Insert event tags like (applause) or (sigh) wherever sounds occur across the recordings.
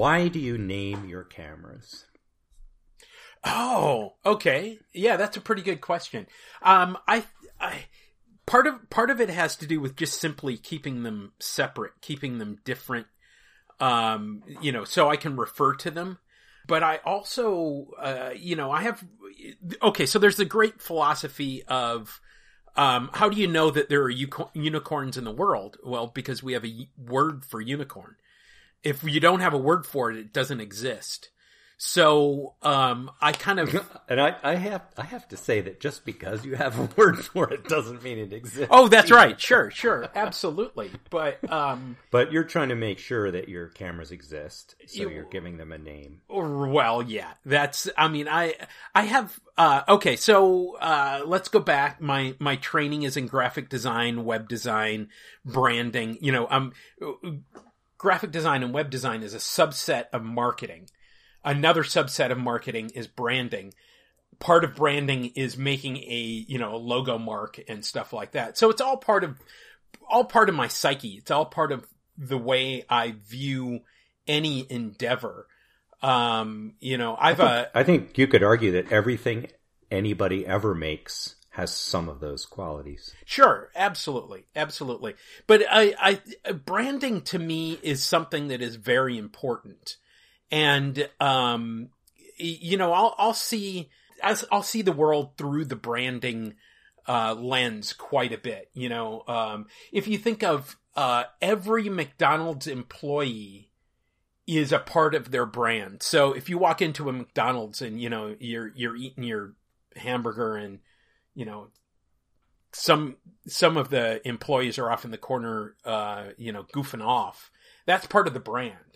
why do you name your cameras? Oh, okay. Yeah, that's a pretty good question. Um, I, I, part of, part of it has to do with just simply keeping them separate, keeping them different. Um, you know, so I can refer to them. But I also, uh, you know, I have, okay, so there's the great philosophy of, um, how do you know that there are u- unicorns in the world? Well, because we have a word for unicorn. If you don't have a word for it, it doesn't exist. So um, I kind of (laughs) and I, I have I have to say that just because you have a (laughs) word for it doesn't mean it exists. Oh, that's right. Sure, sure, absolutely. But um, but you're trying to make sure that your cameras exist, so you, are giving them a name. Well, yeah, that's. I mean, I I have. Uh, okay, so uh, let's go back. My my training is in graphic design, web design, branding. You know, um, graphic design and web design is a subset of marketing. Another subset of marketing is branding. Part of branding is making a you know a logo mark and stuff like that. So it's all part of all part of my psyche. It's all part of the way i view any endeavor. Um you know i've I think, uh, I think you could argue that everything anybody ever makes has some of those qualities. Sure, absolutely, absolutely. But I, I, branding to me is something that is very important and um, you know, I'll I'll see I'll see the world through the branding uh, lens quite a bit. You know, um, if you think of uh, every McDonald's employee is a part of their brand. So if you walk into a McDonald's and you know you're you're eating your hamburger and you know some some of the employees are off in the corner uh, you know goofing off that's part of the brand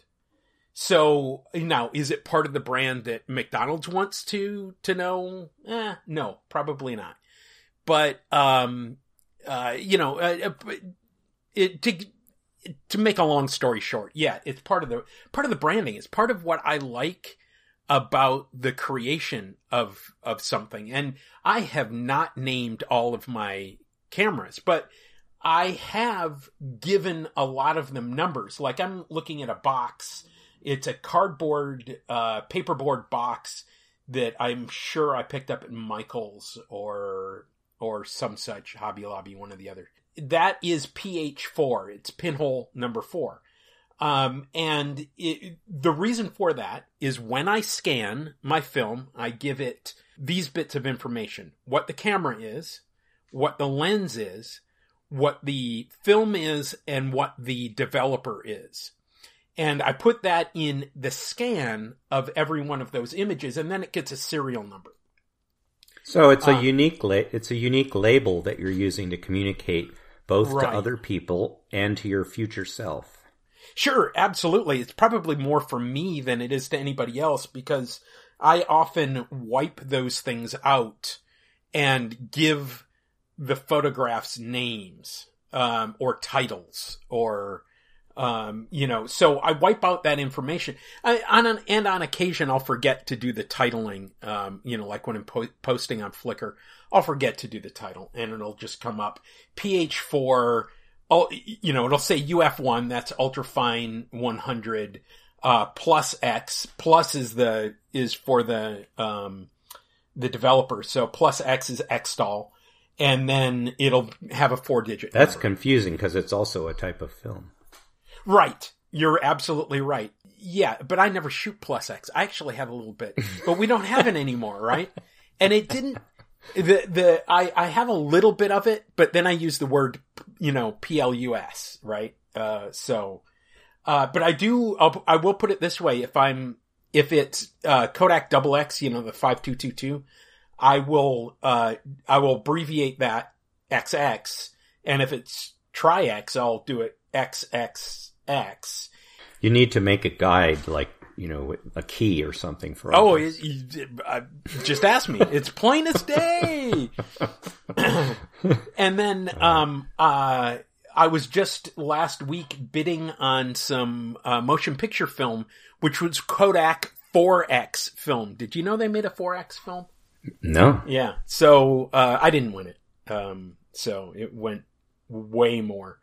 so now, is it part of the brand that McDonald's wants to to know? Eh, no, probably not. But um, uh, you know, uh, uh it, to to make a long story short, yeah, it's part of the part of the branding. It's part of what I like about the creation of of something. And I have not named all of my cameras, but I have given a lot of them numbers. Like I'm looking at a box it's a cardboard, uh, paperboard box that I'm sure I picked up at Michael's or or some such Hobby Lobby, one or the other. That is PH4. It's pinhole number four. Um, and it, the reason for that is when I scan my film, I give it these bits of information: what the camera is, what the lens is, what the film is, and what the developer is and I put that in the scan of every one of those images, and then it gets a serial number. So it's a um, unique la- it's a unique label that you're using to communicate both right. to other people and to your future self. Sure, absolutely. It's probably more for me than it is to anybody else because I often wipe those things out and give the photographs names um, or titles or um, you know, so I wipe out that information. I, on an, and on occasion, I'll forget to do the titling. Um, you know, like when I'm po- posting on Flickr, I'll forget to do the title, and it'll just come up PH4. Oh, you know, it'll say UF1. That's ultrafine 100 uh, plus X. Plus is the is for the um, the developer. So plus X is XTOL and then it'll have a four digit. That's number. confusing because it's also a type of film. Right. You're absolutely right. Yeah, but I never shoot plus X. I actually have a little bit, (laughs) but we don't have it anymore, right? And it didn't. The the I I have a little bit of it, but then I use the word you know plus right. Uh, so, uh, but I do I'll, I will put it this way: if I'm if it's uh, Kodak double X, you know the five two two two, I will uh I will abbreviate that XX, and if it's tri X, I'll do it XX X. You need to make a guide, like you know, a key or something for. Us. Oh, uh, just ask me. It's plain as day. (laughs) and then, um, uh, I was just last week bidding on some uh, motion picture film, which was Kodak 4X film. Did you know they made a 4X film? No. Yeah. So uh, I didn't win it. Um, so it went way more.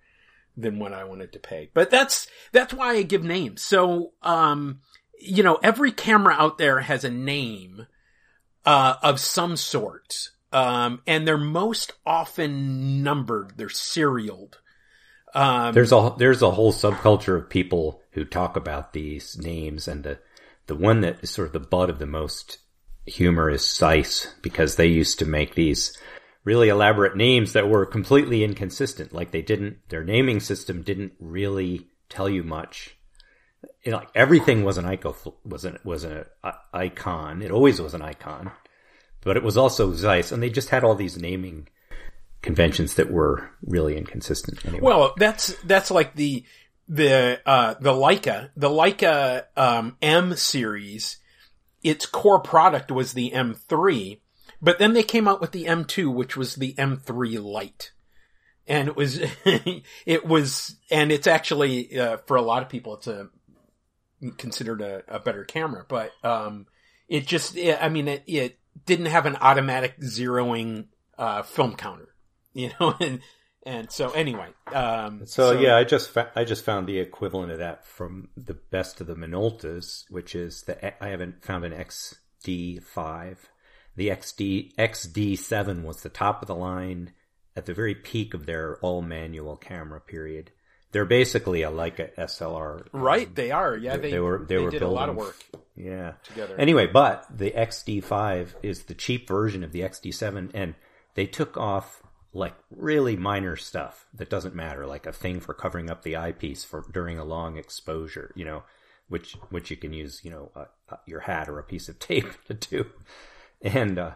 than what I wanted to pay. But that's that's why I give names. So um, you know, every camera out there has a name uh, of some sort. Um, and they're most often numbered. They're serialed. Um, there's a there's a whole subculture of people who talk about these names, and the the one that is sort of the butt of the most humor is Zeiss because they used to make these really elaborate names that were completely inconsistent. Like they didn't, their naming system didn't really tell you much. You know, like everything was an Ikon, was an, was an Ikon. It always was an Ikon, but it was also Zeiss, and they just had all these naming conventions that were really inconsistent. Anyway. Well, that's that's like the the uh, the Leica the Leica um, M series. Its core product was the M3, but then they came out with the M2, which was the M3 Lite. And it was, (laughs) it was, and it's actually, uh, for a lot of people, it's a, considered a, a better camera, but, um, it just, it, I mean, it, it didn't have an automatic zeroing, uh, film counter, (laughs) you know, and, and so anyway, um, so, so, yeah, I just fa- I just found the equivalent of that from the best of the Minoltas, which is the I haven't found an XD5 the XD XD7 was the top of the line at the very peak of their all manual camera period. They're basically a Leica SLR. Right, um, they are. Yeah, they, they, they were they, they were did building, a lot of work. Yeah. Together. Anyway, but the XD5 is the cheap version of the XD7 and they took off like really minor stuff that doesn't matter, like a thing for covering up the eyepiece for during a long exposure, you know, which which you can use, you know, your hat or a piece of (laughs) tape to do and uh,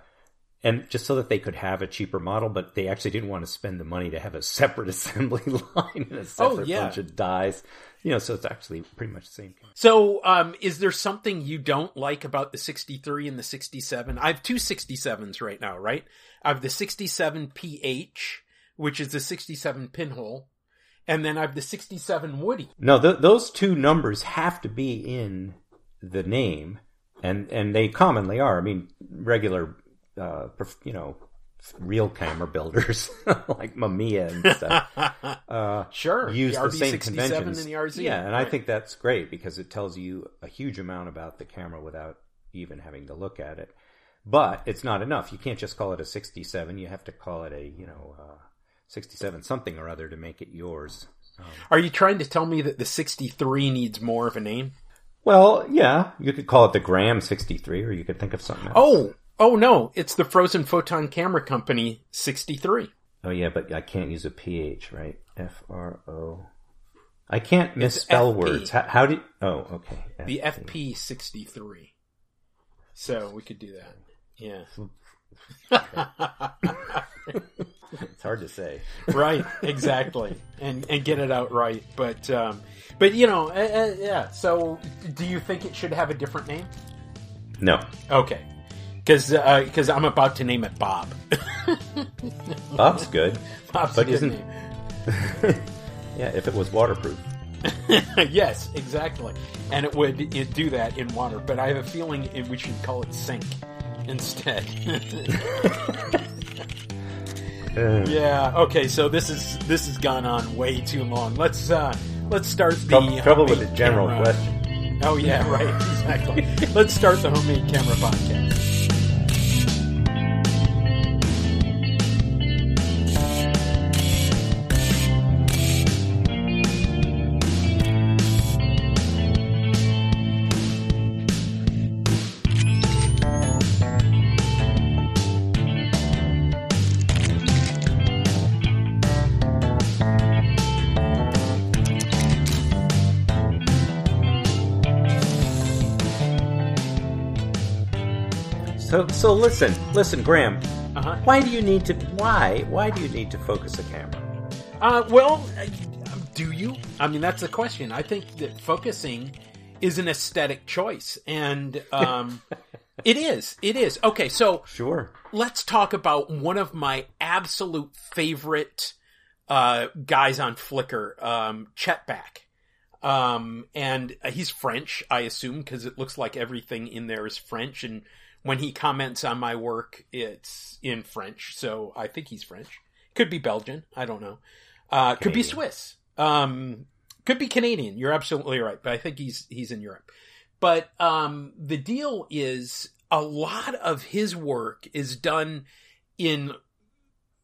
and just so that they could have a cheaper model, but they actually didn't want to spend the money to have a separate (laughs) assembly line and a oh, separate oh, yeah. bunch of dies. You know, so it's actually pretty much the same. So, um, is there something you don't like about the 63 and the 67? I have two 67s right now, right? I have the 67 PH, which is the 67 pinhole, and then I have the 67 Woody. No, th- those two numbers have to be in the name and and they commonly are. I mean, regular, uh, you know, real camera builders (laughs) like Mamiya and (laughs) stuff. Uh, sure, use the, the same conventions. And the RZ. Yeah, and right. I think that's great because it tells you a huge amount about the camera without even having to look at it. But it's not enough. You can't just call it a 67. You have to call it a, you know, uh, 67 something or other to make it yours. Um, Are you trying to tell me that the 63 needs more of a name? Well, yeah, you could call it the Gram 63 or you could think of something else. Oh, oh no, it's the Frozen Photon Camera Company 63. Oh yeah, but I can't use a PH, right? F R O. I can't misspell words. How, how, do you, Oh, okay. FP. The FP 63. So we could do that. Yeah. (laughs) it's hard to say. (laughs) right, exactly, and and get it out right. But um, but you know, uh, uh, yeah. So, do you think it should have a different name? No. Okay. Because because uh, I'm about to name it Bob. (laughs) Bob's good. Bob's but isn't? (laughs) yeah, if it was waterproof. (laughs) yes, exactly, and it would it do that in water. But I have a feeling we should call it Sink instead. yeah. Okay. So this is this has gone on way too long. Let's uh let's start the trouble, trouble with the general camera. question. Oh yeah, right. Exactly. let's start the homemade camera podcast. So, listen, listen, Graham. Uh-huh. Why do you need to? Why? Why do you need to focus a camera? Uh, well, do you? I mean, that's the question. I think that focusing is an aesthetic choice, and um, (laughs) it is. It is. Okay, so sure. Let's talk about one of my absolute favorite uh, guys on Flickr, um, Chet Back. Um, and he's French, I assume, because it looks like everything in there is French, and when he comments on my work, it's in French. So I think he's French. Could be Belgian. I don't know. Uh, could be Swiss. Um, could be Canadian. You're absolutely right, but I think he's he's in Europe. But um, the deal is a lot of his work is done in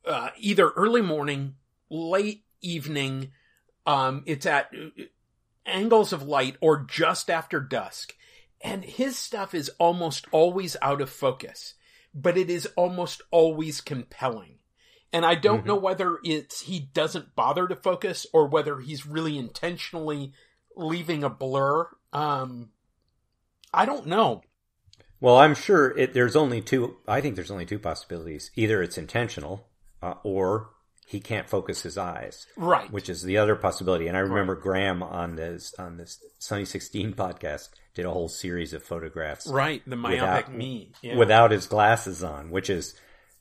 uh, either early morning, late evening. Um, it's at angles of light or just after dusk. And his stuff is almost always out of focus, but it is almost always compelling. And I don't mm-hmm. know whether it's he doesn't bother to focus or whether he's really intentionally leaving a blur. Um, I don't know. Well, I'm sure it, there's only two. I think there's only two possibilities. Either it's intentional, uh, or he can't focus his eyes. Right. Which is the other possibility. And I remember right. Graham on this on this Sunny Sixteen (laughs) podcast did a whole series of photographs. Right. The myopic without, me. Yeah. Without his glasses on, which is,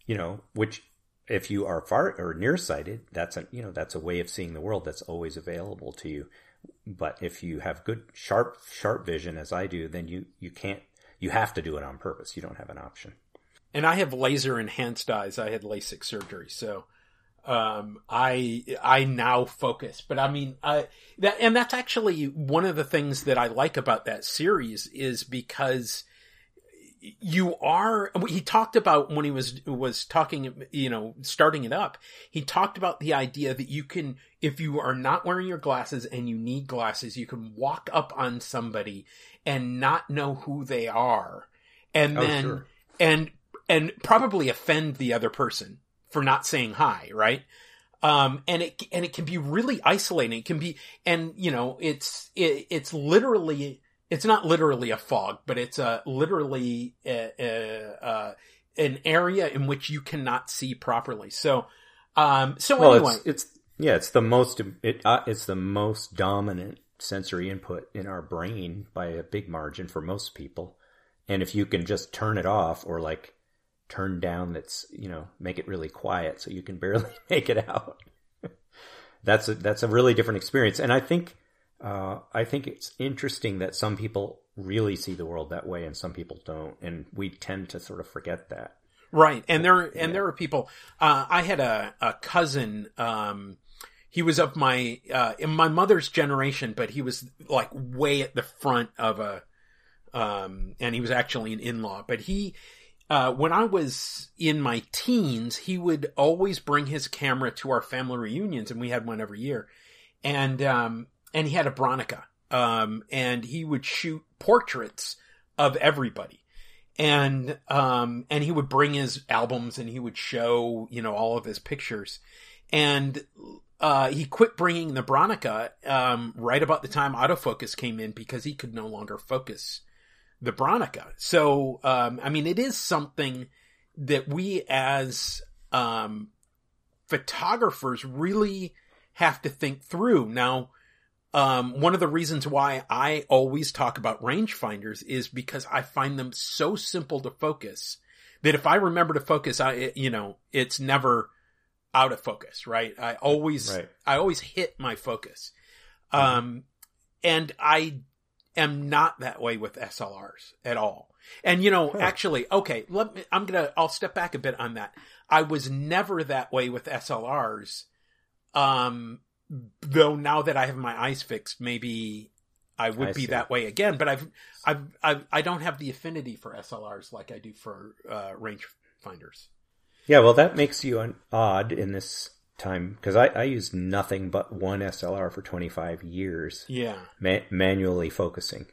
you know, which if you are far or nearsighted, that's a you know that's a way of seeing the world that's always available to you. But if you have good sharp sharp vision as I do, then you you can't you have to do it on purpose. You don't have an option. And I have laser enhanced eyes. I had LASIK surgery, so um, I I now focus. But I mean, I that and that's actually one of the things that I like about that series is because you are he talked about when he was was talking you know starting it up he talked about the idea that you can if you are not wearing your glasses and you need glasses you can walk up on somebody and not know who they are and oh, then sure. and and probably offend the other person for not saying hi, right? Um, and it, and it can be really isolating. It can be, and you know, it's, it, it's literally, it's not literally a fog, but it's a literally a, a, a, an area in which you cannot see properly. So, um, so well, anyway, it's, it's, yeah, it's the most, it, uh, it's the most dominant sensory input in our brain by a big margin for most people. And if you can just turn it off or like turn down that's you know make it really quiet so you can (laughs) barely make it out. (laughs) That's a that's a really different experience. And i think uh, i think it's interesting that some people really see the world that way and some people don't. And we tend to sort of forget that. Right. And there and yeah. there are people uh, i had a, a cousin um, he was of my uh, in my mother's generation but he was like way at the front of a um, and he was actually an in-law but he uh, when I was in my teens, he would always bring his camera to our family reunions, and we had one every year. And um, and he had a Bronica, um, and he would shoot portraits of everybody, and um, and he would bring his albums, and he would show you know all of his pictures, and uh, he quit bringing the Bronica um, right about the time autofocus came in because he could no longer focus the Bronica. So, um, I mean, it is something that we as um, photographers really have to think through. Now, um, one of the reasons why I always talk about rangefinders is because I find them so simple to focus that if I remember to focus, I, you know, it's never out of focus, right? I always, right. I always hit my focus. Mm-hmm. Um, and I am not that way with SLRs at all. And you know, huh. actually, okay, let me, I'm gonna, I'll step back a bit on that. I was never that way with SLRs. Um, though now that I have my eyes fixed, maybe I would I be see. that way again, but I've, I've, I've, I don't have the affinity for SLRs like I do for, uh, range finders. Yeah, well, that makes you an odd in this time because I, I used nothing but one SLR for 25 years. Yeah. Ma- manually focusing.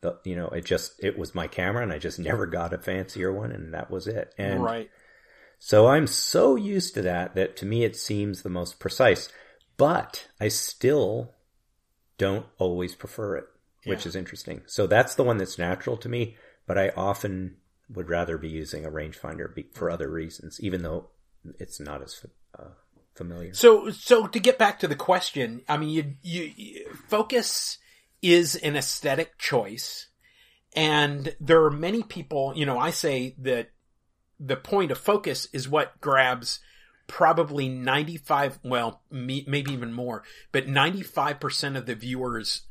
The, you know, it just, it was my camera and I just (laughs) never got a fancier one and that was it. And right. So I'm so used to that that to me it seems the most precise, but I still don't always prefer it, which yeah. is interesting. So that's the one that's natural to me, but I often would rather be using a rangefinder for other reasons, even though it's not as uh, familiar. So, so to get back to the question, I mean, you, you, you, focus is an aesthetic choice, and there are many people. You know, I say that the point of focus is what grabs probably 95 well maybe even more but 95% of the viewers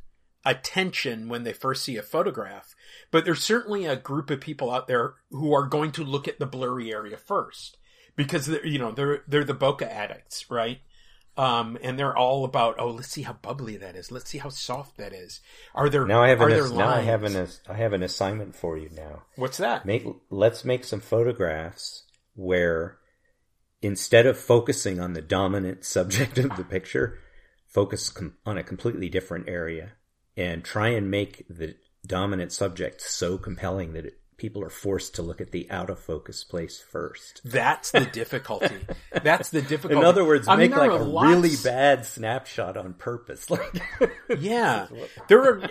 attention when they first see a photograph but there's certainly a group of people out there who are going to look at the blurry area first because they're, you know they're they're the bokeh addicts, right? Um, and they're all about, oh, let's see how bubbly that is. Let's see how soft that is. Are there now I have are an there ass- now I have an I have an assignment for you now. What's that? Make let's make some photographs where instead of focusing on the dominant (laughs) subject of the picture, focus com- on a completely different area and try and make the dominant subject so compelling that it, people are forced to look at the out of focus place first. That's the difficulty. That's the (laughs) difficulty. In other words, I make there like a lots- really bad snapshot on purpose. (laughs) Like Yeah, (laughs) there are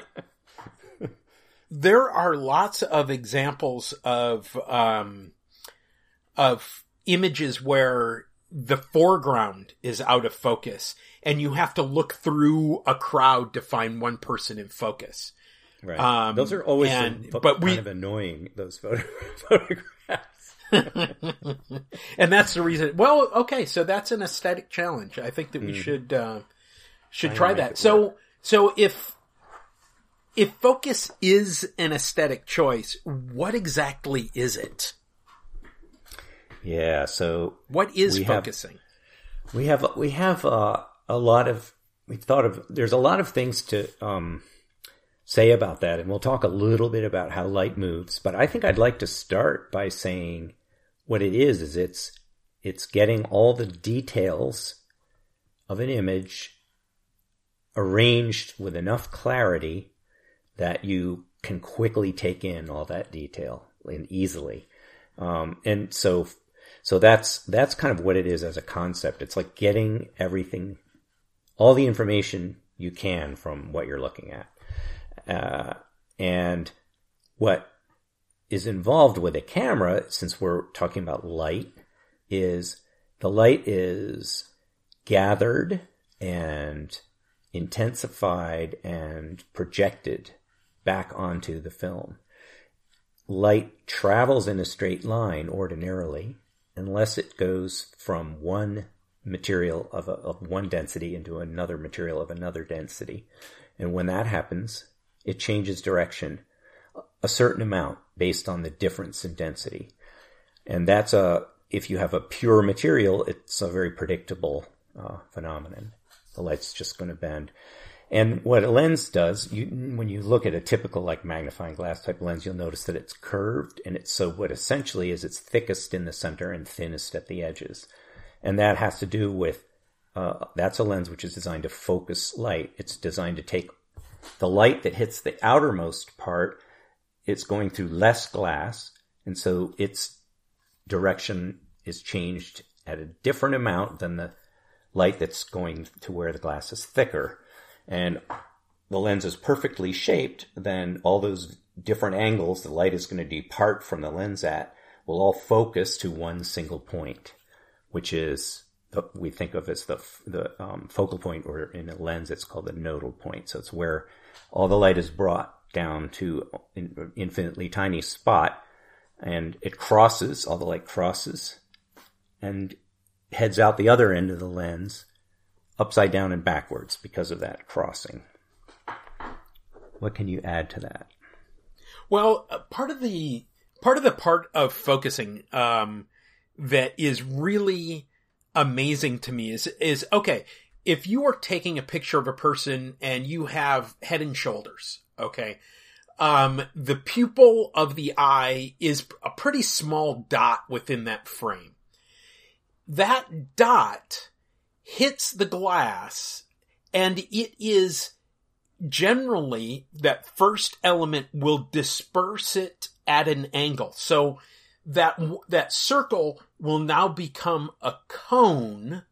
there are lots of examples of um, of images where the foreground is out of focus, and you have to look through a crowd to find one person in focus. Right. Um, those are always and- but kind we- of annoying. Those photo- (laughs) photographs. (laughs) and that's the reason. Well, okay, so that's an aesthetic challenge. I think that we should uh, should Hmm. Try try and make that. So, so if if focus is an aesthetic choice, what exactly is it? Yeah. So What is We have- focusing? we have we have uh, a lot of we've thought of. There's a lot of things to um, say about that, and we'll talk a little bit about how light moves. But I think I'd like to start by saying what it is. Is it's it's getting all the details of an image arranged with enough clarity that you can quickly take in all that detail and easily. Um, and so, so that's, that's kind of what it is as a concept. It's like getting everything, all the information you can from what you're looking at. Uh, and what is involved with a camera, since we're talking about light, is the light is gathered and intensified and projected back onto the film. Light travels in a straight line ordinarily, unless it goes from one material of, a, of one density into another material of another density. And when that happens, it changes direction a certain amount based on the difference in density. And that's a, if you have a pure material, it's a very predictable uh, phenomenon. The light's just going to bend. And what a lens does, you, when you look at a typical like magnifying glass type lens, you'll notice that it's curved and it's so what essentially is it's thickest in the center and thinnest at the edges. And that has to do with, uh, that's a lens which is designed to focus light. It's designed to take the light that hits the outermost part, it's going through less glass. And so its direction is changed at a different amount than the light that's going to where the glass is thicker. And the lens is perfectly shaped, then all those different angles the light is going to depart from the lens at will all focus to one single point, which is the, we think of as the the um, focal point, or in a lens it's called the nodal point. So it's where all the light is brought down to an infinitely tiny spot, and it crosses. All the light crosses, and heads out the other end of the lens, upside down and backwards because of that crossing. What can you add to that? Well, uh, part of the part of the part of focusing um, that is really amazing to me is is okay. If you are taking a picture of a person and you have head and shoulders, okay, um, the pupil of the eye is a pretty small dot within that frame. That dot hits the glass and it is generally that first element will disperse it at an angle. So that, that circle will now become a cone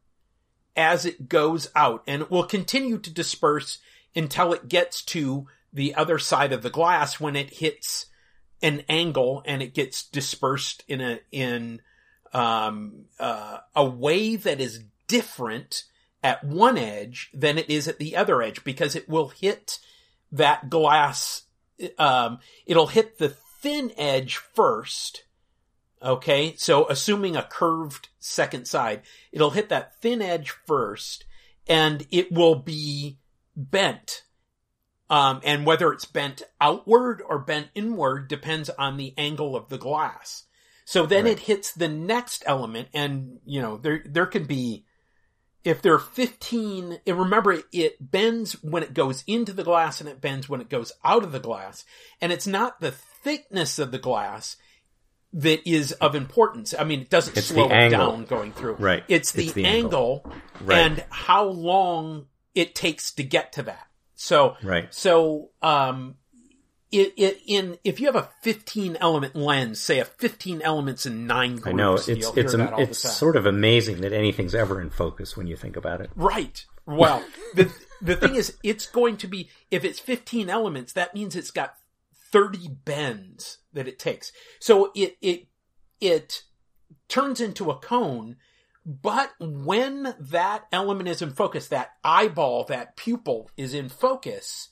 as it goes out and it will continue to disperse until it gets to the other side of the glass when it hits an angle and it gets dispersed in a, in, um, uh, a way that is different at one edge than it is at the other edge because it will hit that glass. Um, it'll hit the thin edge first. Okay. So assuming a curved second side, it'll hit that thin edge first and it will be bent. Um, and whether it's bent outward or bent inward depends on the angle of the glass. So then Right. it hits the next element and, you know, there, there can be, if there are 15, and remember it bends when it goes into the glass and it bends when it goes out of the glass. And it's not the thickness of the glass that is of importance. I mean, it doesn't It's slow it down going through. Right. It's the, It's the angle, angle. Right. and how long it takes to get to that. So, Right. so, um, it, it, in, if you have a 15 element lens, say a 15 elements in nine groups, I know it's it's hear am- that all the it's sort of amazing that anything's ever in focus when you think about it. Right. Well, the the thing is, it's going to be if it's 15 elements, that means it's got 30 bends that it takes. So it it it turns into a cone. But when that element is in focus, that eyeball, that pupil is in focus,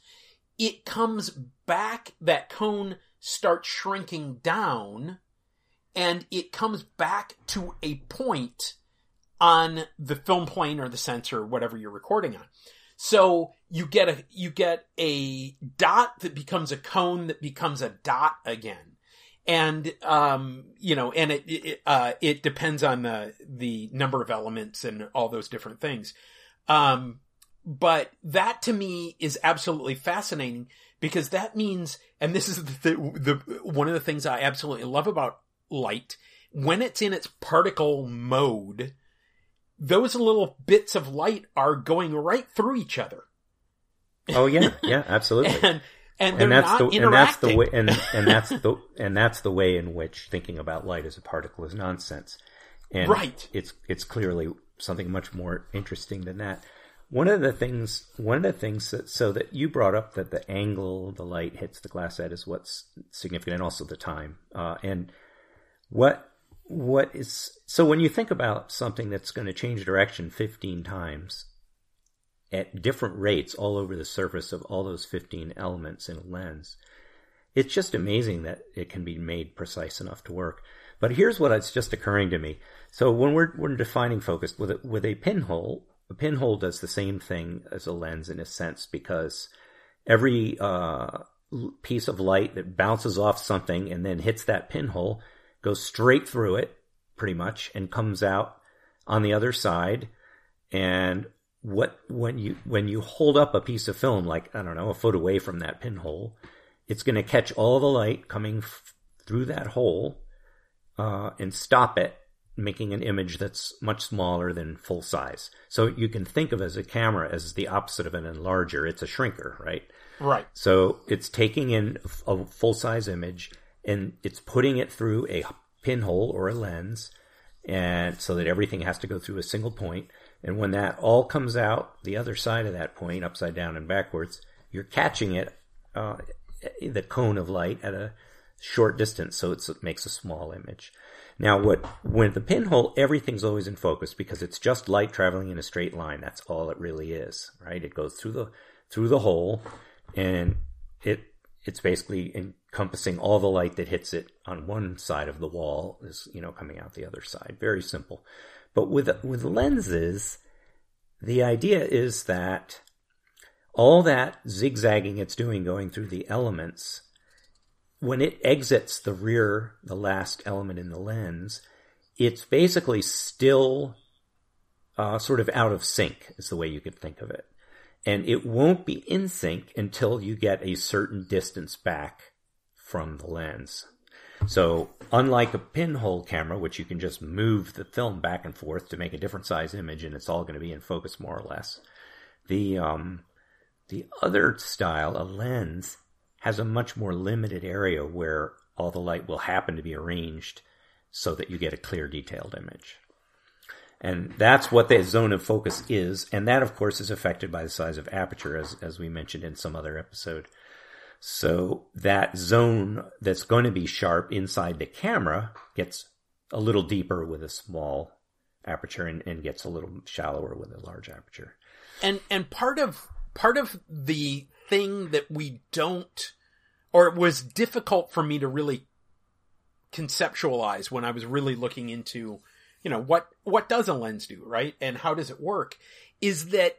it comes back, that cone starts shrinking down, and it comes back to a point on the film plane or the sensor, whatever you're recording on. So you get a you get a dot that becomes a cone that becomes a dot again, and um you know, and it it, uh, it depends on the the number of elements and all those different things. Um, but that to me is absolutely fascinating because that means, and this is the, the one of the things I absolutely love about light when it's in its particle mode those little bits of light are going right through each other. Oh yeah, (laughs) yeah, absolutely. And and they're and that's not the and that's the way and and that's the (laughs) and that's the way in which thinking about light as a particle is nonsense. And Right. it's it's clearly something much more interesting than that. One of the things one of the things that so that you brought up that the angle the light hits the glass at is what's significant and also the time. Uh, and what what is so when you think about something that's going to change direction 15 times at different rates all over the surface of all those 15 elements in a lens. It's just amazing that it can be made precise enough to work. But here's what it's just occurring to me. So when we're, we're defining focus with a, with a pinhole a pinhole does the same thing as a lens in a sense because every uh, piece of light that bounces off something and then hits that pinhole goes straight through it pretty much and comes out on the other side. And what when you when you hold up a piece of film like i don't know a foot away from that pinhole it's going to catch all the light coming f- through that hole uh, and stop it making an image that's much smaller than full size so you can think of as a camera as the opposite of an enlarger it's a shrinker right right. so it's taking in a full size image and it's putting it through a pinhole or a lens and so that everything has to go through a single point. And when that all comes out the other side of that point, upside down and backwards, you're catching it, uh, the cone of light at a short distance. So it makes a small image. Now, what, when the pinhole, everything's always in focus because it's just light traveling in a straight line. That's all it really is, right? It goes through the, through the hole and it, it's basically encompassing all the light that hits it on one side of the wall is, you know, coming out the other side. Very simple. But with, with lenses, the idea is that all that zigzagging it's doing going through the elements, when it exits the rear, the last element in the lens, it's basically still uh, sort of out of sync, is the way you could think of it. And it won't be in sync until you get a certain distance back from the lens. So, unlike a pinhole camera, which you can just move the film back and forth to make a different size image, and it's all going to be in focus more or less, the um, the other style, a lens, has a much more limited area where all the light will happen to be arranged so that you get a clear, detailed image. And that's what the zone of focus is. And that, of course, is affected by the size of aperture, as, as we mentioned in some other episode. So that zone that's going to be sharp inside the camera gets a little deeper with a small aperture and, and gets a little shallower with a large aperture. And and part of part of the thing that we don't or it was difficult for me to really conceptualize when I was really looking into, you know, what what does a lens do, right? And how does it work is that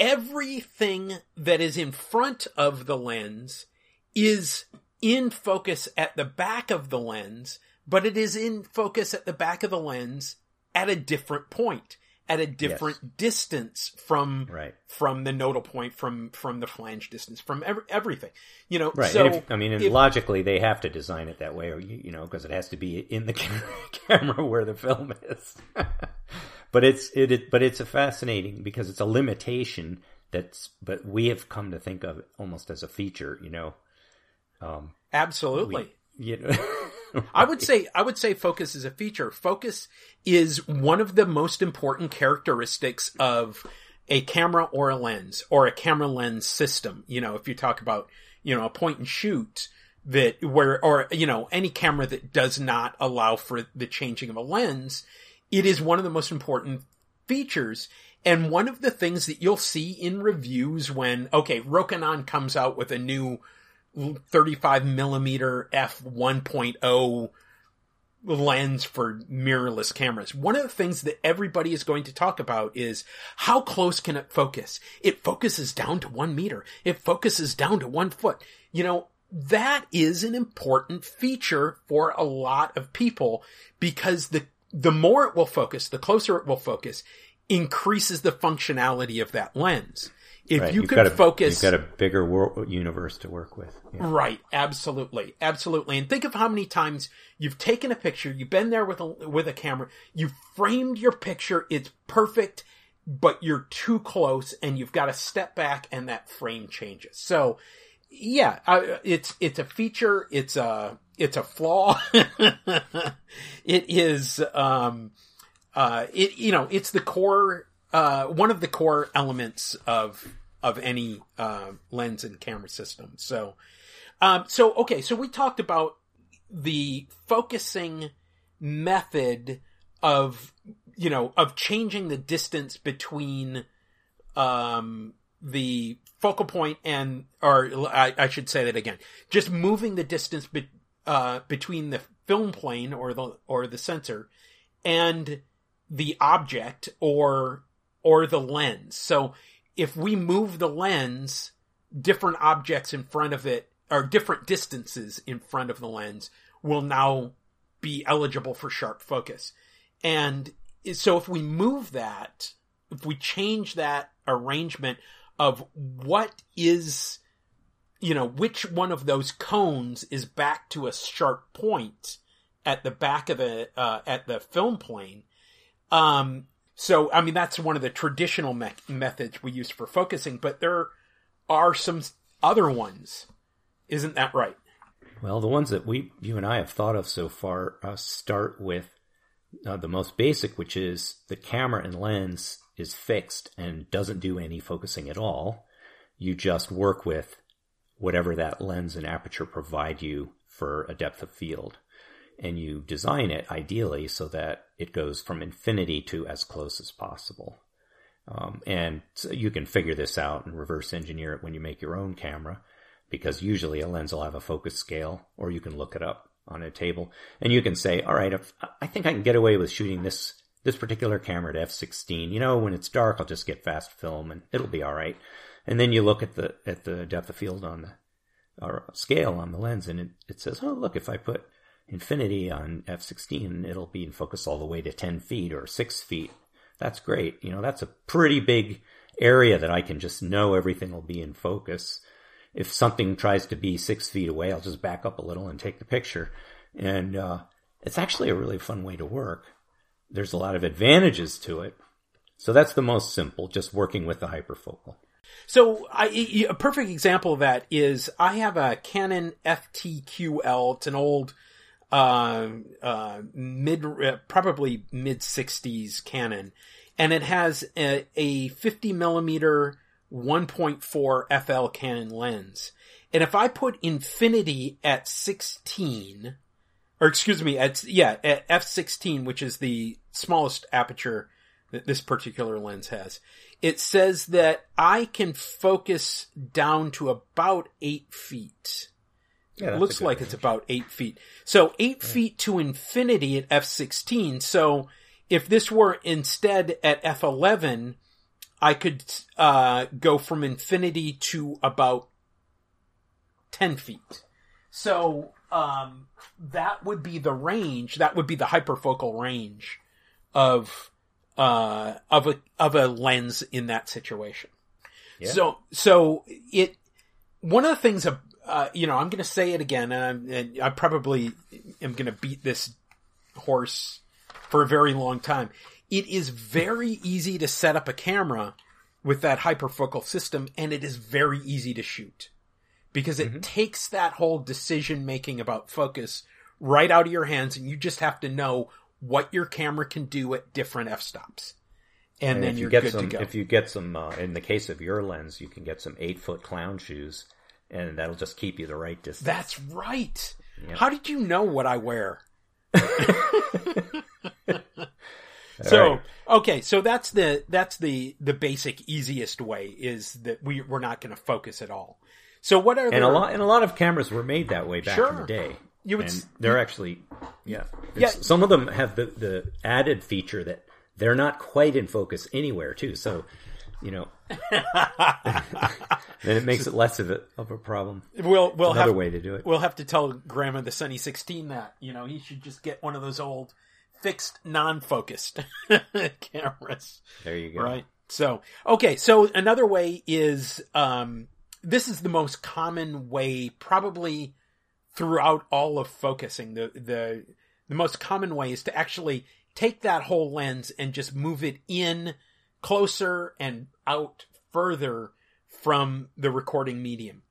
everything that is in front of the lens is in focus at the back of the lens, but it is in focus at the back of the lens at a different point. at a different yes. distance from right. from the nodal point from from the flange distance from every, everything you know right so if, i mean if, logically they have to design it that way or you, you know because it has to be in the (laughs) camera where the film is (laughs) but it's it, it but it's a fascinating because it's a limitation that's but we have come to think of it almost as a feature you know um absolutely we, you know (laughs) I would say I would say focus is a feature. Focus is one of the most important characteristics of a camera or a lens or a camera lens system. You know, if you talk about, you know, a point and shoot that where or you know, any camera that does not allow for the changing of a lens, it is one of the most important features. And one of the things that you'll see in reviews when okay, Rokinon comes out with a new 35 millimeter f 1.0 lens for mirrorless cameras. One of the things that everybody is going to talk about is how close can it focus? It focuses down to one meter. It focuses down to one foot. You know, that is an important feature for a lot of people because the, the more it will focus, the closer it will focus, increases the functionality of that lens. If right. you could a, focus, you've got a bigger world, universe to work with. Yeah. Right. Absolutely. Absolutely. And think of how many times you've taken a picture, you've been there with a, with a camera, you framed your picture, it's perfect, but you're too close and you've got to step back and that frame changes. So yeah, it's, it's a feature. It's a, it's a flaw. (laughs) it is, um, uh, it, you know, it's the core, uh, one of the core elements of of any uh, lens and camera system. So, um, so okay, so we talked about the focusing method of you know of changing the distance between um, the focal point and or I, I, should say that again just moving the distance be, uh, between the film plane or the or the sensor and the object or or the lens so if we move the lens, different objects in front of it or different distances in front of the lens will now be eligible for sharp focus. And so if we move that, if we change that arrangement of what is, you know, which one of those cones is back to a sharp point at the back of the, uh, at the film plane, um, so, I mean, that's one of the traditional me- methods we use for focusing, but there are some other ones. Isn't that right? Well, the ones that we, you and I have thought of so far, uh, start with uh, the most basic, which is the camera and lens is fixed and doesn't do any focusing at all. You just work with whatever that lens and aperture provide you for a depth of field and you design it ideally so that it goes from infinity to as close as possible. Um, and so you can figure this out and reverse engineer it when you make your own camera because usually a lens will have a focus scale or you can look it up on a table and you can say, all right, if, I think I can get away with shooting this, this particular camera at f16. You know, when it's dark, I'll just get fast film and it'll be all right. And then you look at the, at the depth of field on the, or scale on the lens and it, it says, oh, look, if I put Infinity on F16, it'll be in focus all the way to 10 feet or 6 feet. That's great. You know, that's a pretty big area that I can just know everything will be in focus. If something tries to be 6 feet away, I'll just back up a little and take the picture. And uh, it's actually a really fun way to work. There's a lot of advantages to it. So that's the most simple, just working with the hyperfocal. So I, a perfect example of that is I have a Canon FTQL. It's an old uh, uh, mid, uh, probably mid 60s Canon. And it has a, a 50 millimeter 1.4 FL Canon lens. And if I put infinity at 16, or excuse me, at, yeah, at f16, which is the smallest aperture that this particular lens has, it says that I can focus down to about eight feet. Yeah, looks like range. it's about eight feet. So eight yeah. feet to infinity at f16. So if this were instead at f11, I could uh, go from infinity to about 10 feet. So um, that would be the range, that would be the hyperfocal range of uh, of a of a lens in that situation. Yeah. So so it one of the things uh, you know I'm going to say it again, and, and I probably am going to beat this horse for a very long time. It is very easy to set up a camera with that hyperfocal system, and it is very easy to shoot because it mm-hmm. takes that whole decision making about focus right out of your hands, and you just have to know what your camera can do at different f stops. And, and then you get good some, to go. If you get some, uh, in the case of your lens, you can get some eight foot clown shoes, and that'll just keep you the right distance. That's right. Yep. How did you know what I wear? (laughs) so right. okay, so that's the that's the the basic easiest way is that we we're not going to focus at all. So what are and a lot and a lot of cameras were made that way back sure. in the day. You would and they're actually yeah yeah. Some of them have the the added feature that they're not quite in focus anywhere too. So you know, then (laughs) (laughs) it makes it less of a of a problem. We'll we'll another have, way to do it. We'll have to tell Grandma the Sunny Sixteen that you know he should just get one of those old fixed non-focused (laughs) cameras. There you go. Right. So okay. So another way is um, this is the most common way, probably throughout all of focusing. The the the most common way is to actually take that whole lens and just move it in closer and out further from the recording medium.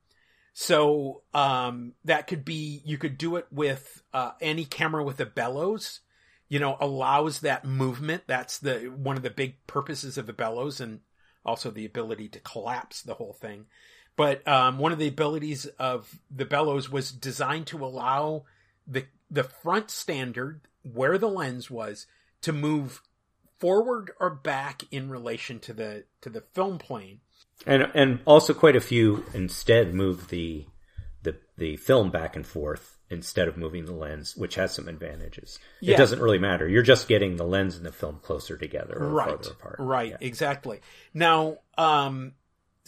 So um, that could be you could do it with uh, any camera with a bellows. You know, allows that movement. That's the one of the big purposes of the bellows, and also the ability to collapse the whole thing. But um, one of the abilities of the bellows was designed to allow the the front standard where the lens was to move forward or back in relation to the to the film plane. And and also quite a few instead move the the the film back and forth instead of moving the lens, which has some advantages. Yeah. It doesn't really matter. You're just getting the lens and the film closer together or right. farther apart. Right, yeah. exactly. Now, um,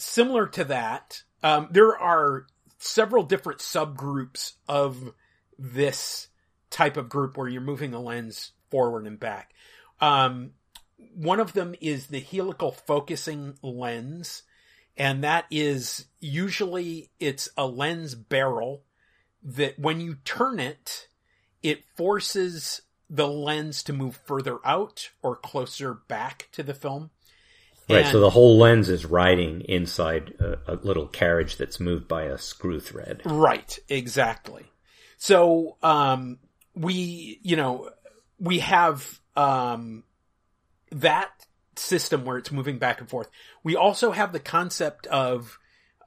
similar to that, um, there are several different subgroups of this type of group where you're moving the lens forward and back. Um, one of them is the helical focusing lens, and that is usually it's a lens barrel that when you turn it, it forces the lens to move further out or closer back to the film. Right, and, so the whole lens is riding inside a, a, little carriage that's moved by a screw thread. Right, exactly. So, um, we, you know, we have, um, that system where it's moving back and forth. We also have the concept of,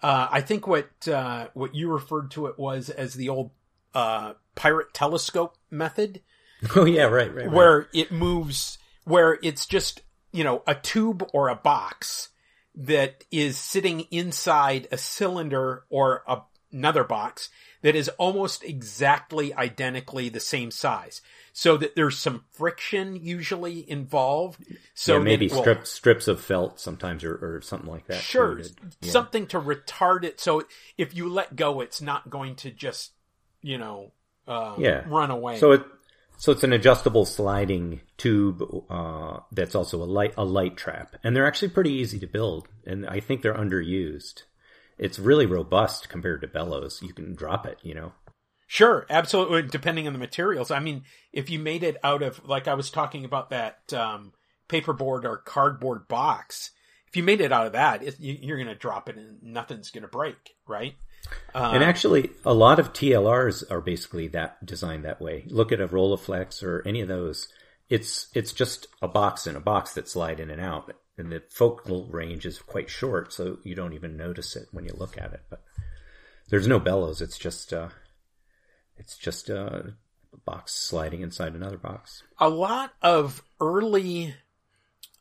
uh, I think what, uh, what you referred to it was as the old, uh, pirate telescope method. (laughs) Oh yeah, right, right, right. Where it moves, where it's just you know, a tube or a box that is sitting inside a cylinder or a, another box that is almost exactly identically the same size. So that there's some friction usually involved. So yeah, maybe strip, strips of felt sometimes or, or something like that. Sure. Yeah. Something to retard it. So if you let go, it's not going to just, you know, uh, yeah. run away. So it, so it's an adjustable sliding tube uh, that's also a light a light trap, and they're actually pretty easy to build, and I think they're underused. It's really robust compared to bellows. You can drop it, you know. Sure, absolutely. Depending on the materials. I mean, if you made it out of like I was talking about that um, paperboard or cardboard box, if you made it out of that, it, you, are going to drop it and nothing's going to break, right? Uh, and actually, a lot of TLRs are basically that designed that way. Look at a Rolleiflex or any of those. It's it's just a box in a box that slide in and out, and the focal range is quite short, so you don't even notice it when you look at it. But there's no bellows. It's just uh, it's just a box sliding inside another box. A lot of early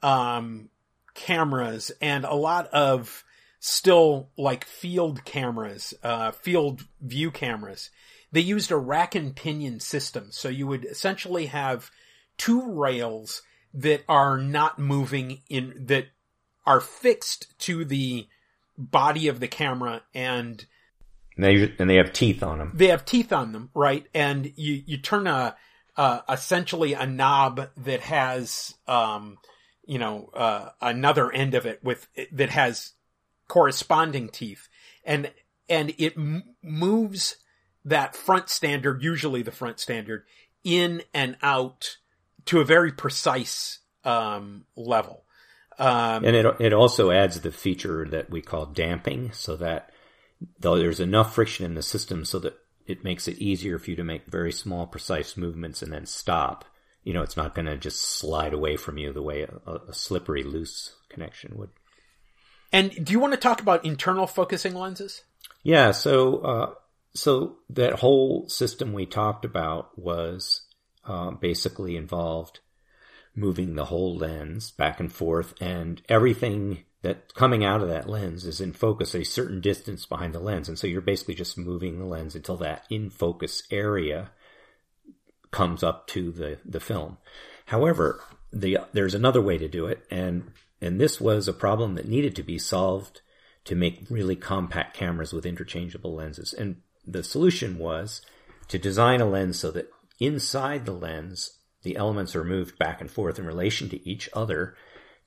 um, cameras and a lot of still like field cameras, uh, field view cameras. They used a rack and pinion system. So you would essentially have two rails that are not moving in, that are fixed to the body of the camera and they, and they have teeth on them. They have teeth on them, right? And you, you turn a, uh, essentially a knob that has, um, you know, uh, another end of it with that has corresponding teeth, and and it m- moves that front standard, usually the front standard, in and out to a very precise um, level. Um, and it it also adds the feature that we call damping, so that though there's enough friction in the system so that it makes it easier for you to make very small, precise movements and then stop. You know, it's not going to just slide away from you the way a, a, slippery, loose connection would. And do you want to talk about internal focusing lenses? Yeah. So, uh, so that whole system we talked about was uh, basically involved moving the whole lens back and forth and everything that coming out of that lens is in focus a certain distance behind the lens. And so you're basically just moving the lens until that in focus area comes up to the, the film. However, the, there's another way to do it. And, and this was a problem that needed to be solved to make really compact cameras with interchangeable lenses. And the solution was to design a lens so that inside the lens the elements are moved back and forth in relation to each other,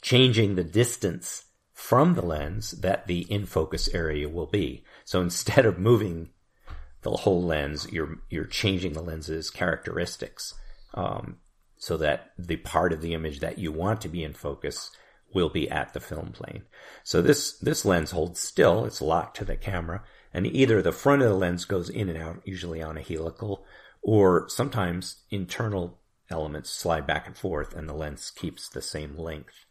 changing the distance from the lens that the in focus area will be. So (laughs) instead of moving the whole lens, you're you're changing the lens's characteristics um, so that the part of the image that you want to be in focus will be at the film plane. So this this lens holds still; it's locked to the camera, and either the front of the lens goes in and out, usually on a helical, or sometimes internal elements slide back and forth and the lens keeps the same length.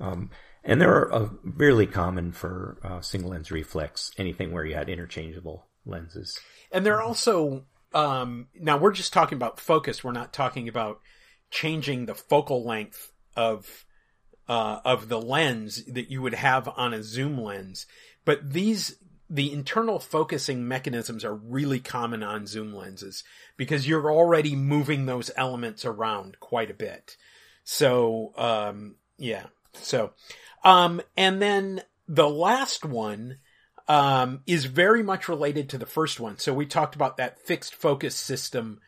Um, and they're uh, really common for uh, single lens reflex, anything where you had interchangeable lenses. And they're also, um, now we're just talking about focus. We're not talking about changing the focal length of, uh, of the lens that you would have on a zoom lens. But these the internal focusing mechanisms are really common on zoom lenses because you're already moving those elements around quite a bit. So, um, yeah. So, um, and then the last one, um, is very much related to the first one. So we talked about that fixed focus system.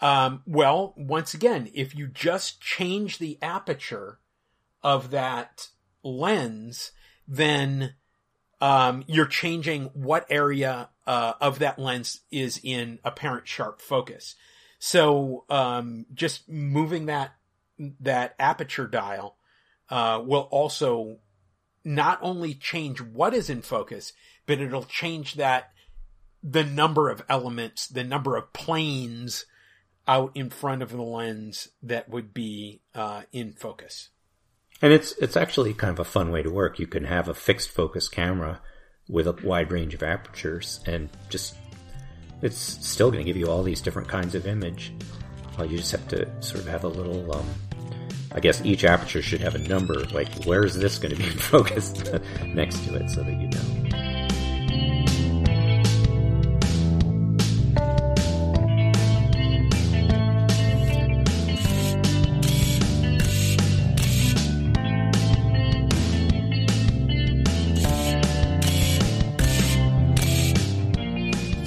Um, well, once again, if you just change the aperture of that lens, then um, you're changing what area uh, of that lens is in apparent sharp focus. So um, just moving that that aperture dial uh, will also not only change what is in focus, but it'll change that the number of elements, the number of planes out in front of the lens that would be uh, in focus. And it's it's actually kind of a fun way to work. You can have a fixed focus camera with a wide range of apertures and just it's still going to give you all these different kinds of image. Well, you just have to sort of have a little um, I guess each aperture should have a number, like where is this going to be (laughs) focused (laughs) next to it so that you know.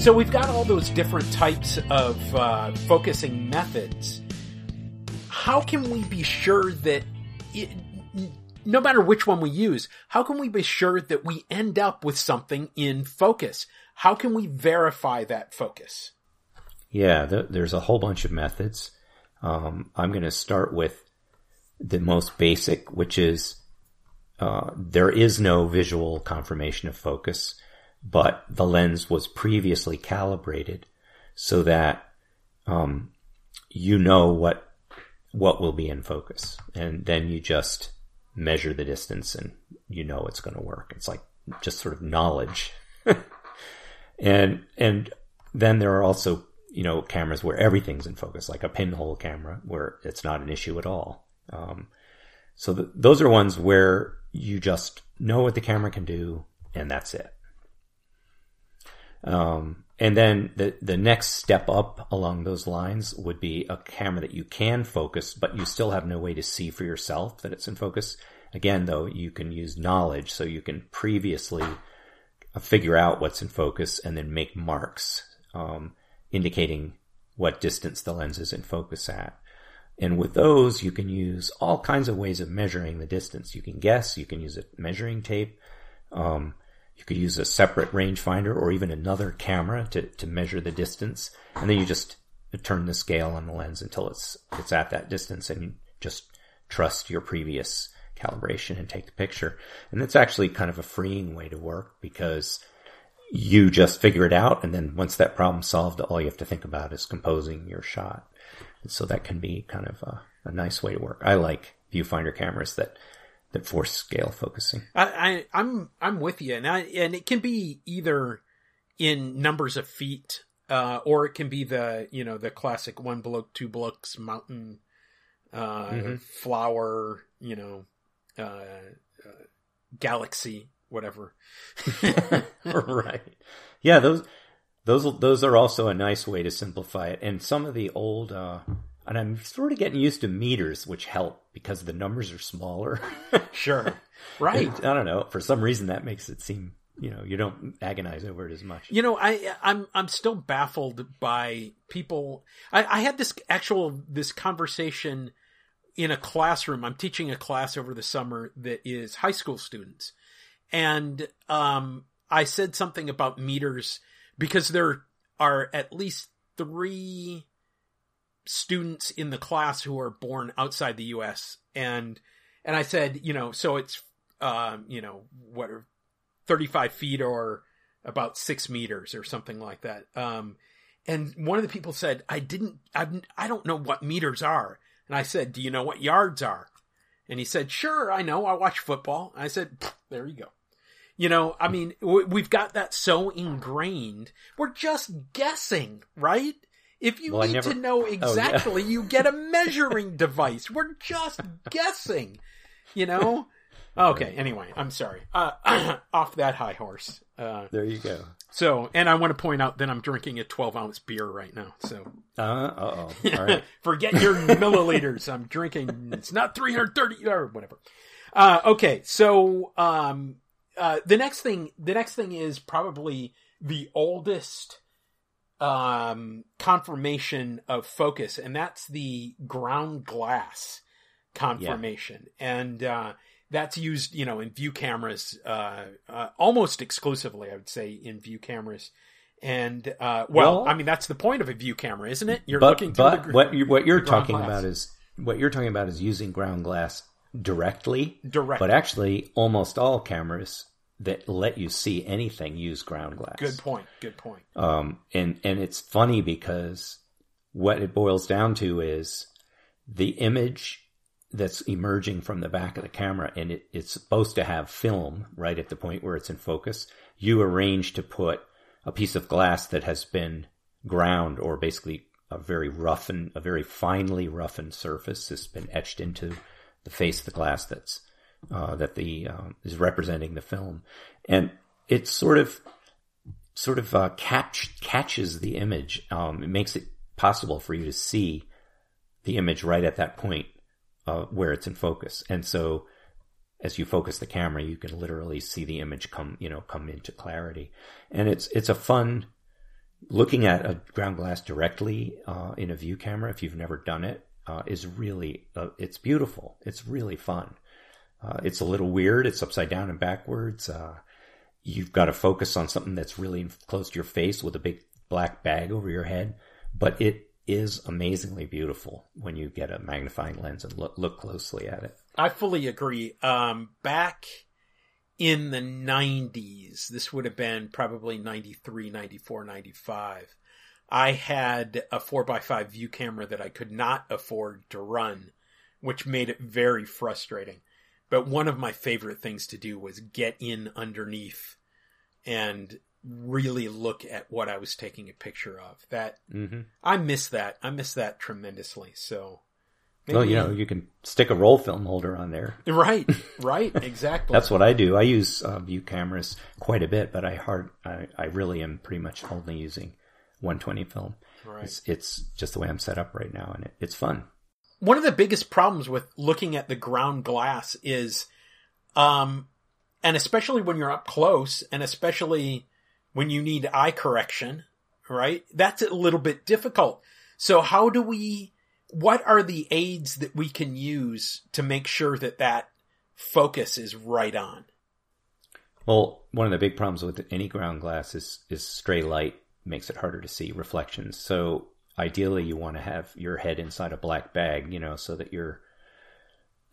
So we've got all those different types of uh, focusing methods. How can we be sure that, it, no matter which one we use, how can we be sure that we end up with something in focus? How can we verify that focus? Yeah, there's a whole bunch of methods. Um, I'm going to start with the most basic, which is uh, there is no visual confirmation of focus but the lens was previously calibrated so that um, you know what what will be in focus, and then you just measure the distance, and you know it's going to work. It's like just sort of knowledge, (laughs) and and then there are also you know cameras where everything's in focus, like a pinhole camera where it's not an issue at all. Um, so the, those are ones where you just know what the camera can do, and that's it. Um, and then the, the next step up along those lines would be a camera that you can focus, but you still have no way to see for yourself that it's in focus. Again, though, you can use knowledge so you can previously figure out what's in focus and then make marks, um, indicating what distance the lens is in focus at. And with those, you can use all kinds of ways of measuring the distance. You can guess, you can use a measuring tape, um, you could use a separate rangefinder or even another camera to, to measure the distance. And then you just turn the scale on the lens until it's, it's at that distance and just trust your previous calibration and take the picture. And that's actually kind of a freeing way to work because you just figure it out. And then once that problem's solved, all you have to think about is composing your shot. And so that can be kind of a, a nice way to work. I like viewfinder cameras that that force scale focusing. I, I I'm I'm with you, and I and it can be either in numbers of feet, uh, or it can be the you know the classic one block, two blocks mountain, uh, mm-hmm. flower, you know, uh, uh galaxy, whatever. (laughs) right. Yeah, those those those are also a nice way to simplify it. And some of the old uh, and I'm sort of getting used to meters, which help because the numbers are smaller. (laughs) sure. (laughs) Right. And, I don't know. For some reason that makes it seem, you know, you don't agonize over it as much. You know, I, I'm, I'm still baffled by people. I, I had this actual, this conversation in a classroom. I'm teaching a class over the summer that is high school students. And, um, I said something about meters because there are at least three students in the class who are born outside the U.S. and and I said, you know, so it's um, you know what, thirty five feet or about six meters or something like that. Um, and one of the people said, I didn't, I, I don't know what meters are. And I said, Do you know what yards are? And he said, Sure, I know. I watch football. I said, There you go. You know, I mean, we've got that so ingrained. We're just guessing, right? If you well, need never... to know exactly, (laughs) oh, yeah. you get a (laughs) measuring device. We're just guessing, you know? (laughs) Okay, anyway, I'm sorry. Uh, (clears throat) off that high horse. Uh, there you go. So, and I want to point out that I'm drinking a 12 ounce beer right now. So, uh oh. Right. Forget your milliliters. I'm drinking, it's not 330 or whatever. Uh, okay. So, um, uh, the next thing, the next thing is probably the oldest um, confirmation of focus, and that's the ground glass confirmation. Yeah. And uh, that's used, you know, in view cameras uh, uh, almost exclusively, I would say, in view cameras. And uh, well, well, I mean, that's the point of a view camera, isn't it? You're but, looking through but the, what you, what you're talking glass. about is what you're talking about is using ground glass directly. Directly, but actually, almost all cameras that let you see anything use ground glass. Good point. Good point. Um, and and it's funny because what it boils down to is the image that's emerging from the back of the camera, and it, it's supposed to have film right at the point where it's in focus. You arrange to put a piece of glass that has been ground, or basically a very roughened, a very finely roughened surface has been etched into the face of the glass that's uh, that the um, is representing the film, and it sort of sort of uh, catch catches the image. Um, it makes it possible for you to see the image right at that point uh, where it's in focus, and so as you focus the camera, you can literally see the image come you know come into clarity, and it's it's a fun looking at a ground glass directly uh, in a view camera if you've never done it uh, is really uh, it's beautiful. It's really fun. Uh, it's a little weird. It's upside down and backwards. Uh, you've got to focus on something that's really close to your face with a big black bag over your head, but it is amazingly beautiful when you get a magnifying lens and look, look closely at it. I fully agree. Um, back in the 90s, this would have been probably 93, 94, 95. I had a 4x5 view camera that I could not afford to run, which made it very frustrating. But one of my favorite things to do was get in underneath and really look at what I was taking a picture of. That mm-hmm. I miss that. I miss that tremendously. So Maybe. Well, you know, you can stick a roll film holder on there. (laughs) Right, right, exactly. That's what I do. I use uh, view cameras quite a bit, but I hard, I, I really am pretty much only using 120 film. Right. It's, it's just the way I'm set up right now, and it, it's fun one of the biggest problems with looking at the ground glass is, um, and especially when you're up close and especially when you need eye correction, right? That's a little bit difficult. So how do we, what are the aids that we can use to make sure that that focus is right on? Well, one of the big problems with any ground glass is, is stray light makes it harder to see reflections. So ideally you want to have your head inside a black bag, you know, so that you're,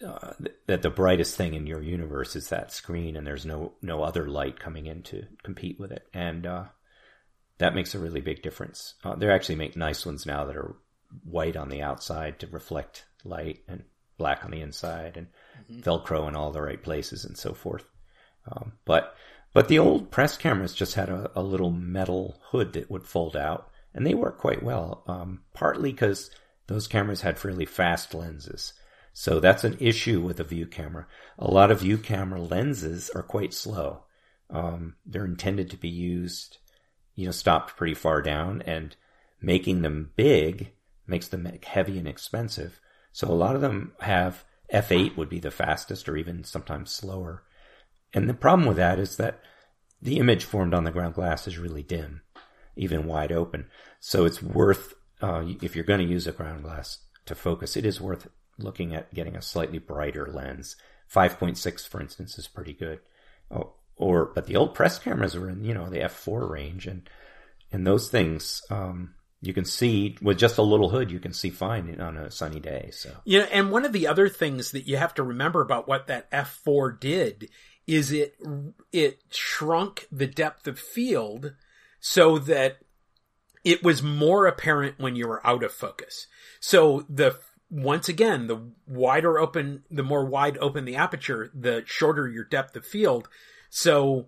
uh, that the brightest thing in your universe is that screen and there's no, no other light coming in to compete with it. And, uh, that makes a really big difference. Uh, they actually make nice ones now that are white on the outside to reflect light and black on the inside and mm-hmm. Velcro in all the right places and so forth. Um, but but the old press cameras just had a, a, little metal hood that would fold out, and they work quite well. Um, partly because those cameras had fairly fast lenses, so that's an issue with a view camera. A lot of view camera lenses are quite slow. Um, they're intended to be used, you know, stopped pretty far down, and making them big makes them heavy and expensive. So a lot of them have f8 would be the fastest, or even sometimes slower and the problem with that is that the image formed on the ground glass is really dim, even wide open. So it's worth, uh, if you're going to use a ground glass to focus, it is worth looking at getting a slightly brighter lens. 5.6, for instance, is pretty good. Oh, or, but the old press cameras were in, you know, the f4 range and, and those things, um, you can see with just a little hood, you can see fine on a sunny day. So, yeah. And one of the other things that you have to remember about what that f4 did is it it shrunk the depth of field so that it was more apparent when you were out of focus. So the once again, the wider open, the more wide open the aperture, the shorter your depth of field. So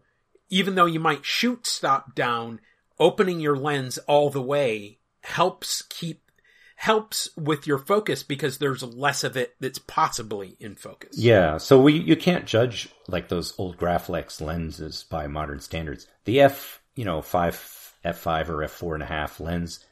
even though you might shoot stop down, opening your lens all the way helps keep helps with your focus because there's less of it that's possibly in focus. Yeah, so we you can't judge like those old Graflex lenses by modern standards. The f you know five f five or f four and a half lens,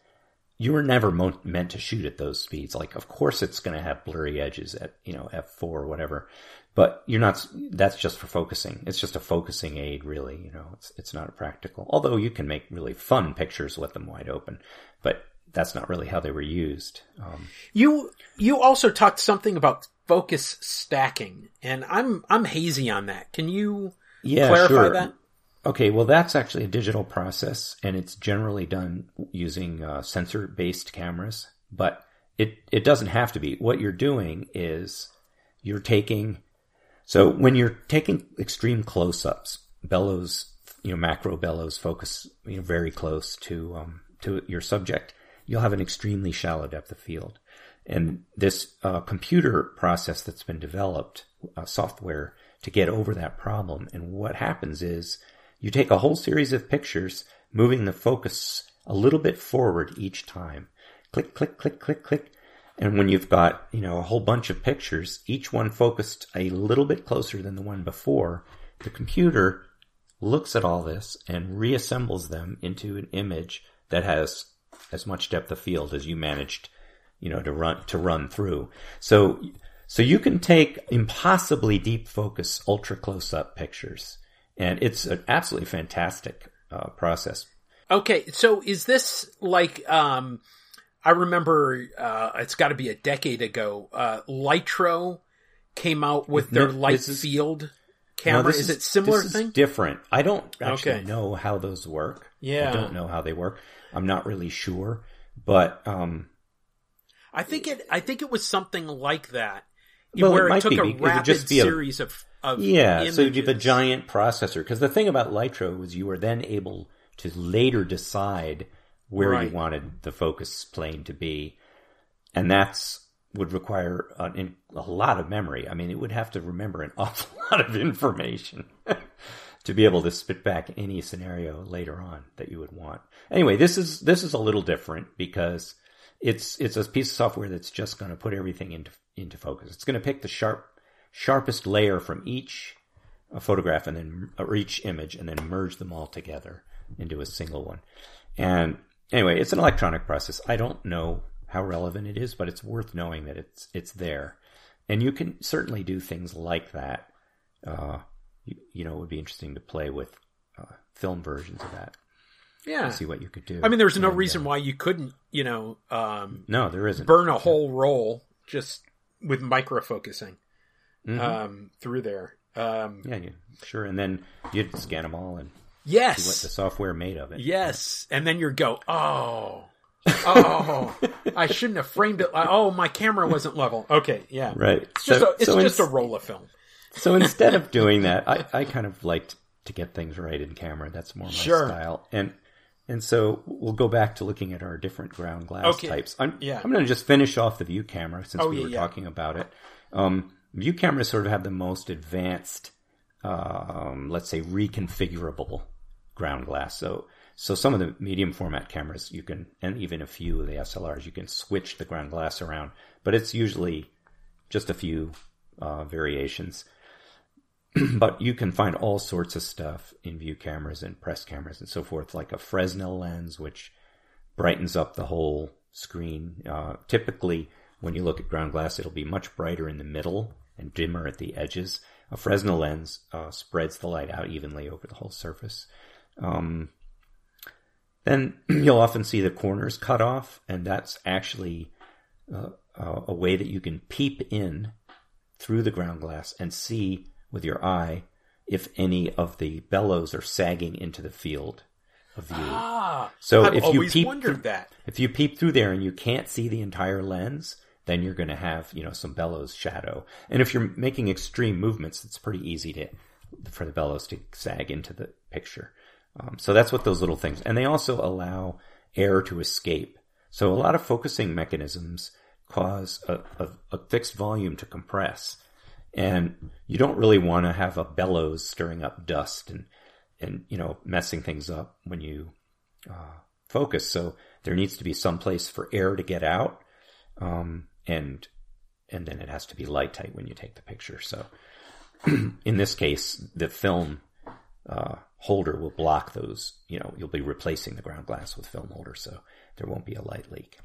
you were never mo- meant to shoot at those speeds. Like, of course, it's going to have blurry edges at you know f four or whatever, but you're not. That's just for focusing. It's just a focusing aid, really. You know, it's it's not practical. Although you can make really fun pictures with them wide open, but that's not really how they were used. Um, you you also talked something about focus stacking, and I'm I'm hazy on that. Can you yeah, clarify sure. that? Okay, well, that's actually a digital process, and it's generally done using uh, sensor-based cameras. But it it doesn't have to be. What you're doing is you're taking. So when you're taking extreme close-ups, bellows, you know, macro bellows focus, you know, very close to um, to your subject you'll have an extremely shallow depth of field. And this uh, computer process that's been developed, uh, software, to get over that problem. And what happens is you take a whole series of pictures, moving the focus a little bit forward each time. Click, click, click, click, click. And when you've got, you know, a whole bunch of pictures, each one focused a little bit closer than the one before, the computer looks at all this and reassembles them into an image that has as much depth of field as you managed, you know, to run to run through. So so you can take impossibly deep focus, ultra close up pictures, and it's an absolutely fantastic uh, process. Okay, so is this like? Um, I remember uh, it's got to be a decade ago. Uh, Lytro came out with their light is, field camera. No, is, is, it similar thing? different. I don't actually okay. know how those work. Yeah, I don't know how they work. I'm not really sure, but um, I think it. I think it was something like that, well, where it, it took be, a rapid series a, of yeah. Images. So you have a giant processor because the thing about Lytro was you were then able to later decide where right. you wanted the focus plane to be, and that's would require a, a lot of memory. I mean, it would have to remember an (laughs) awful lot of information (laughs) to be able to spit back any scenario later on that you would want. Anyway, this is this is a little different because it's it's a piece of software that's just going to put everything into into focus. It's going to pick the sharp sharpest layer from each photograph and then or each image and then merge them all together into a single one. And anyway, it's an electronic process. I don't know how relevant it is, but it's worth knowing that it's it's there. And you can certainly do things like that. Uh, you, you know, it would be interesting to play with uh, film versions of that. Yeah. see what you could do. I mean, there's no And, uh, reason why you couldn't, you know, um, No, there isn't. burn a whole roll just with micro Mhm. um, through there. Um, yeah, you, sure. And then you'd scan them all and see what the software made of it. yes, and then you go, oh, (laughs) oh, I shouldn't have framed it. Like, oh, my camera wasn't level. Okay, yeah, Right. It's just a, it's so just a roll of film. So instead of (laughs) doing that, I, I kind of liked to get things right in camera. That's more my Sure. style. And and so we'll go back to looking at our different ground glass Okay. types. I'm, Yeah. I'm going to just finish off the view camera since Oh, we yeah, were yeah. talking about it. Um, view cameras sort of have the most advanced, um, let's say, reconfigurable ground glass. So so some of the medium format cameras you can, and even a few of the SLRs, you can switch the ground glass around, but it's usually just a few uh, variations. (clears throat) but you can find all sorts of stuff in view cameras and press cameras and so forth, like a Fresnel lens, which brightens up the whole screen. Uh, typically, when you look at ground glass, it'll be much brighter in the middle and dimmer at the edges. A Fresnel lens uh, spreads the light out evenly over the whole surface. Um, then (clears throat) you'll often see the corners cut off, and that's actually uh, uh, a way that you can peep in through the ground glass and see with your eye if any of the bellows are sagging into the field of view. Ah, So I've if you peep wondered through- that. If you peep through there and you can't see the entire lens, then you're going to have, you know, some bellows shadow. And if you're making extreme movements, it's pretty easy to, for the bellows to sag into the picture. Um, so that's what those little things, and they also allow air to escape. So a lot of focusing mechanisms cause a, a, a fixed volume to compress. And you don't really want to have a bellows stirring up dust and, and, you know, messing things up when you, uh, focus. So there needs to be some place for air to get out. Um, and, and then it has to be light tight when you take the picture. So (clears throat) in this case, the film, uh, holder will block those, you know, you'll be replacing the ground glass with film holder. So there won't be a light leak.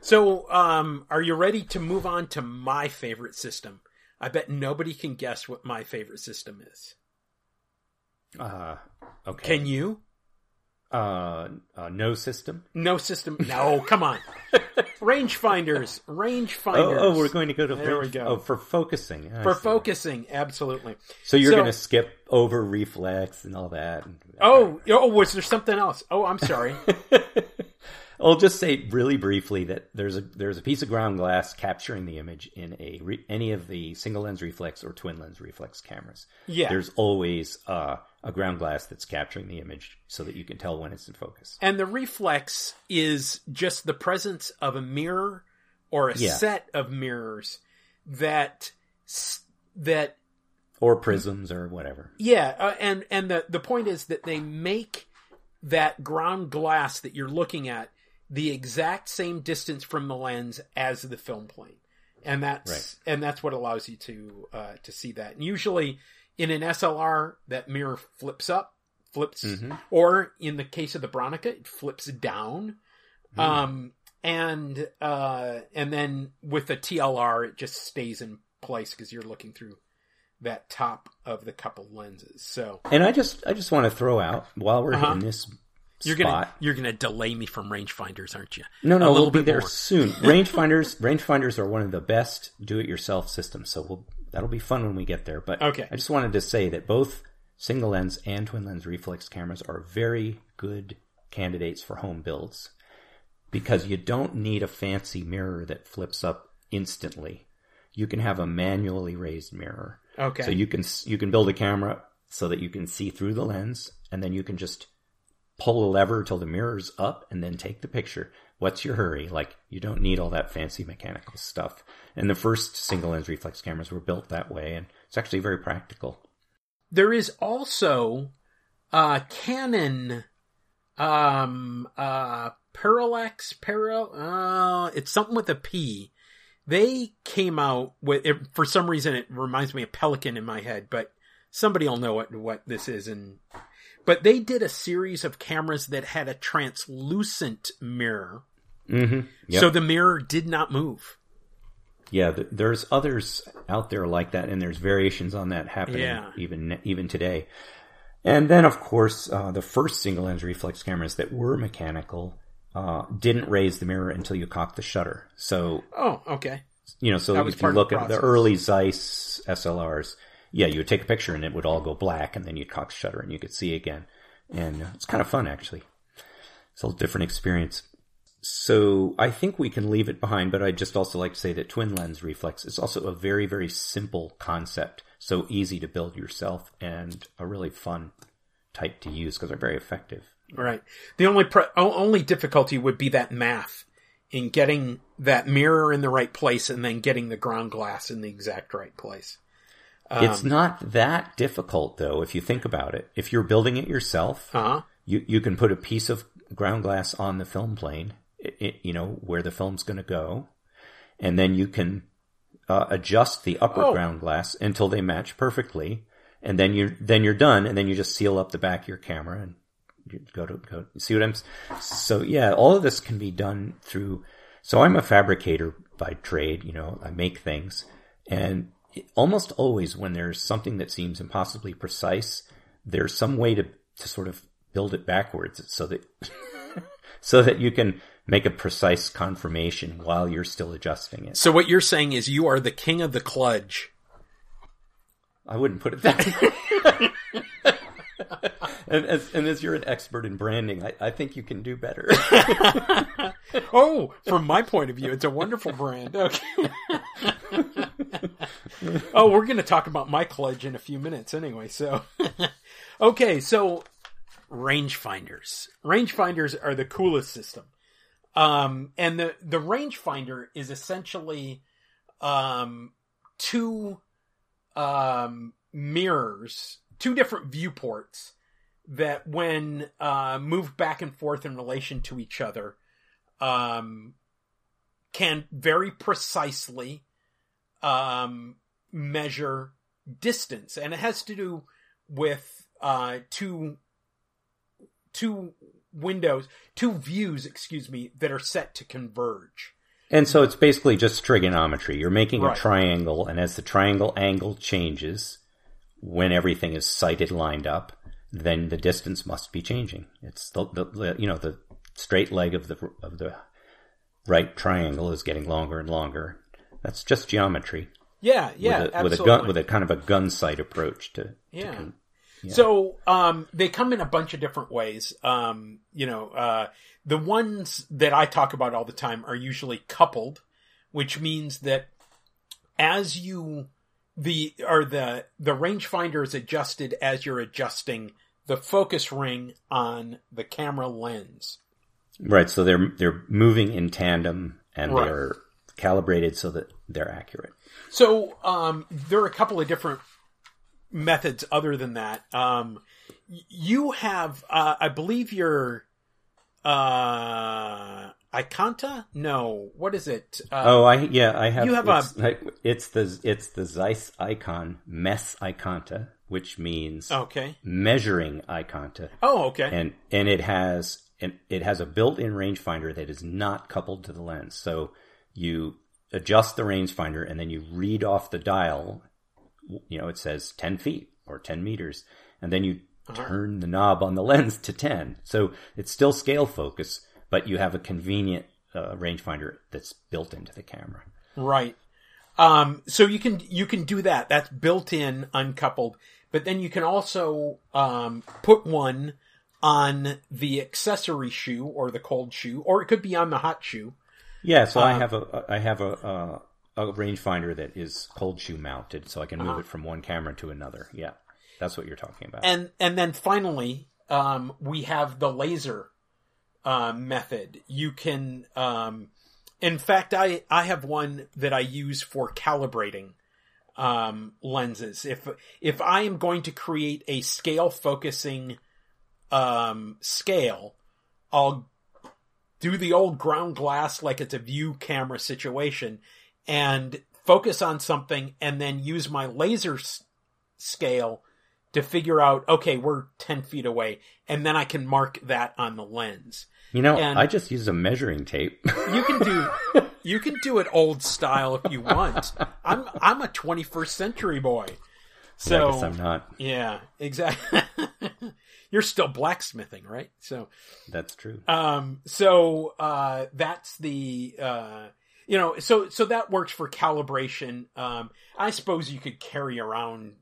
So, um, are you ready to move on to my favorite system? I bet nobody can guess what my favorite system is. Uh, okay. Can you? uh, uh, no system. No system. No, come on. (laughs) Rangefinders. (laughs) Oh, Rangefinders. oh, we're going to go to There we go. Oh, for focusing I for see. focusing. Absolutely. So you're So- going to skip over reflex and all that. Oh, oh, was there something else? Oh, I'm sorry. (laughs) I'll just say really briefly that there's a there's a piece of ground glass capturing the image in a re, any of the single lens reflex or twin lens reflex cameras. Yeah. There's always uh, a ground glass that's capturing the image so that you can tell when it's in focus. And the reflex is just the presence of a mirror or a Yeah. set of mirrors that that Or prisms or whatever. yeah, uh, and and the the point is that they make that ground glass that you're looking at the exact same distance from the lens as the film plane. And that's Right. and that's what allows you to uh, to see that. And usually in an SLR that mirror flips up, flips Mhm. or in the case of the Bronica it flips down. Um and uh and then with the TLR it just stays in place because you're looking through that top of the couple lenses. So And I just I just want to throw out while we're Uh-huh. in this you're spot. gonna you're gonna delay me from rangefinders, aren't you? No, no, we'll be there more. soon. (laughs) Rangefinders, rangefinders are one of the best do-it-yourself systems, so we'll, that'll be fun when we get there. But Okay. I just wanted to say that both single lens and twin lens reflex cameras are very good candidates for home builds because you don't need a fancy mirror that flips up instantly. You can have a manually raised mirror. Okay. So you can you can build a camera so that you can see through the lens, and then you can just pull a lever till the mirror's up, and then take the picture. What's your hurry? Like you don't need all that fancy mechanical stuff. And the first single lens reflex cameras were built that way, and it's actually very practical. there is also uh Canon um uh Parallax Para uh it's something with a P. They came out with it, for some reason it reminds me of Pelican in my head, but somebody will know what what this is and but they did a series of cameras that had a translucent mirror. Mm-hmm. Yep. So the mirror did not move. yeah, th- there's others out there like that, and there's variations on that happening Yeah. even even today. And then, of course, uh, the first single lens reflex cameras that were mechanical uh, didn't raise the mirror until you cocked the shutter. So, oh, okay. You know, so if you look at the early Zeiss SLRs, yeah, you would take a picture and it would all go black, and then you'd cock shutter and you could see again. And it's kind of fun, actually. It's a different experience. So I think we can leave it behind, but I'd just also like to say that twin lens reflex is also a very, very simple concept. So easy to build yourself and a really fun type to use because they're very effective. Right. The only pre- only difficulty would be that math in getting that mirror in the right place and then getting the ground glass in the exact right place. Um, it's not that difficult though, if you think about it. If you're building it yourself, uh-huh. you, you can put a piece of ground glass on the film plane, it, it, you know, where the film's going to go. And then you can uh, adjust the upper oh. ground glass until they match perfectly. And then you're, then you're done. And then you just seal up the back of your camera and you go to go see what I'm, so yeah, all of this can be done through, so I'm a fabricator by trade, you know, I make things and almost always when there's something that seems impossibly precise, there's some way to, to sort of build it backwards so that, (laughs) so that you can make a precise confirmation while you're still adjusting it. So what you're saying is you are the king of the cludge. I wouldn't put it that (laughs) and, as, and as you're an expert in branding, I, I think you can do better. (laughs) oh, from my point of view, it's a wonderful brand. Okay. Oh, we're going to talk about my kludge in a few minutes anyway. So, (laughs) okay, so rangefinders. Rangefinders are the coolest system. Um, and the, the rangefinder is essentially, um, two, um, mirrors, two different viewports that when, uh, moved back and forth in relation to each other, um, can very precisely, um, measure distance, and it has to do with uh, two two windows, two views, excuse me, that are set to converge. And so it's basically just trigonometry. You're making right. a triangle, and as the triangle angle changes, when everything is sighted lined up, then the distance must be changing. It's the, the, the you know the straight leg of the of the right triangle is getting longer and longer. That's just geometry. Yeah, yeah, with a, with a gun with a kind of a gun sight approach to yeah. To yeah. So um, they come in a bunch of different ways. Um, you know, uh, the ones that I talk about all the time are usually coupled, which means that as you the or the the rangefinder is adjusted as you're adjusting the focus ring on the camera lens. Right. So they're they're moving in tandem and right. they're calibrated so that they're accurate. So um, there are a couple of different methods other than that. Um, you have, uh, I believe, your uh, Ikonta? No, what is it? Uh, oh, I yeah, I have. You have it's, a. It's the it's the Zeiss Ikon Mess Ikonta, which means okay measuring Ikonta. Oh, okay. And and it has and it has a built-in rangefinder that is not coupled to the lens, so you adjust the rangefinder and then you read off the dial, you know, it says 10 feet or 10 meters. And then you uh-huh. turn the knob on the (laughs) lens to 10. So it's still scale focus, but you have a convenient uh, rangefinder that's built into the camera. Right. Um, so you can, you can do that. That's built in, uncoupled. But then you can also, um, put one on the accessory shoe or the cold shoe, or it could be on the hot shoe. Yeah, so uh, I have a I have a, a, a rangefinder that is cold shoe mounted, so I can move uh-huh. it from one camera to another. Yeah, that's what you're talking about. And and then finally, um, we have the laser uh, method. You can, um, in fact, I I have one that I use for calibrating um, lenses. If if I am going to create a scale focusing um, scale, I'll do the old ground glass like it's a view camera situation and focus on something and then use my laser s- scale to figure out, okay, we're 10 feet away. And then I can mark that on the lens. You know, and I just use a measuring tape. you can do, (laughs) you can do it old style if you want. I'm, I'm a 21st century boy. So I am not. Yeah, exactly. (laughs) You're still blacksmithing, right? So that's true. Um, so uh, that's the uh, you know, so so that works for calibration. Um, I suppose you could carry around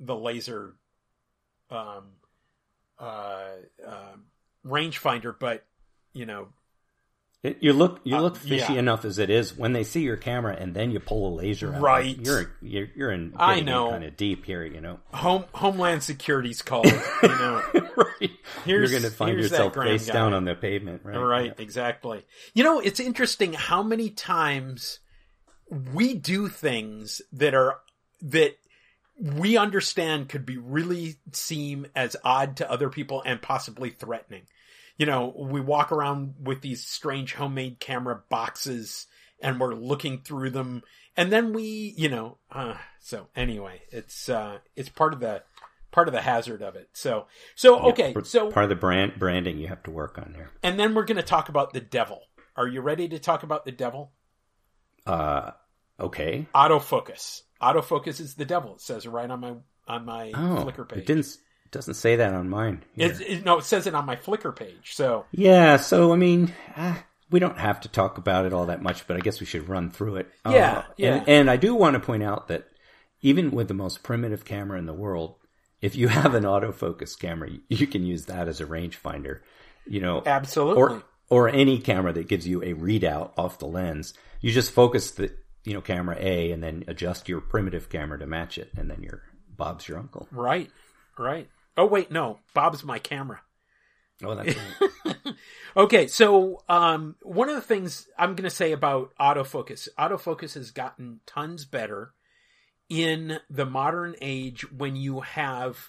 the laser um, uh, uh, rangefinder, but you know, it, you look you uh, look fishy uh, yeah. enough as it is when they see your camera and then you pull a laser out. Right, you're you're, you're in. I know kind of deep here. You know, home Homeland Security's called. You (laughs) know, right. Here's, you're going to find yourself face guy. down on the pavement. Right, right, yeah. exactly. You know, it's interesting how many times we do things that are that we understand could be really seem as odd to other people and possibly threatening you know, we walk around with these strange homemade camera boxes and we're looking through them and then we, you know, uh, so anyway, it's, uh, it's part of the, part of the hazard of it. So, so, okay. So part of the brand branding you have to work on there. And then we're going to talk about the devil. Are you ready to talk about the devil? Uh, okay. Autofocus. Autofocus is the devil. It says right on my, on my oh, Flickr page. It didn't, doesn't say that on mine. It, it, no, it says it on my Flickr page. So yeah, so I mean, uh, we don't have to talk about it all that much, but I guess we should run through it. Yeah, uh, yeah. And, and I do want to point out that even with the most primitive camera in the world, if you have an autofocus camera, you can use that as a rangefinder. You know, absolutely. Or or any camera that gives you a readout off the lens. You just focus the you know camera A and then adjust your primitive camera to match it, and then your Bob's your uncle. Right, right. Oh wait, no, Bob's my camera. Oh, that's (laughs) right. okay, so um, one of the things I'm going to say about autofocus, autofocus has gotten tons better in the modern age when you have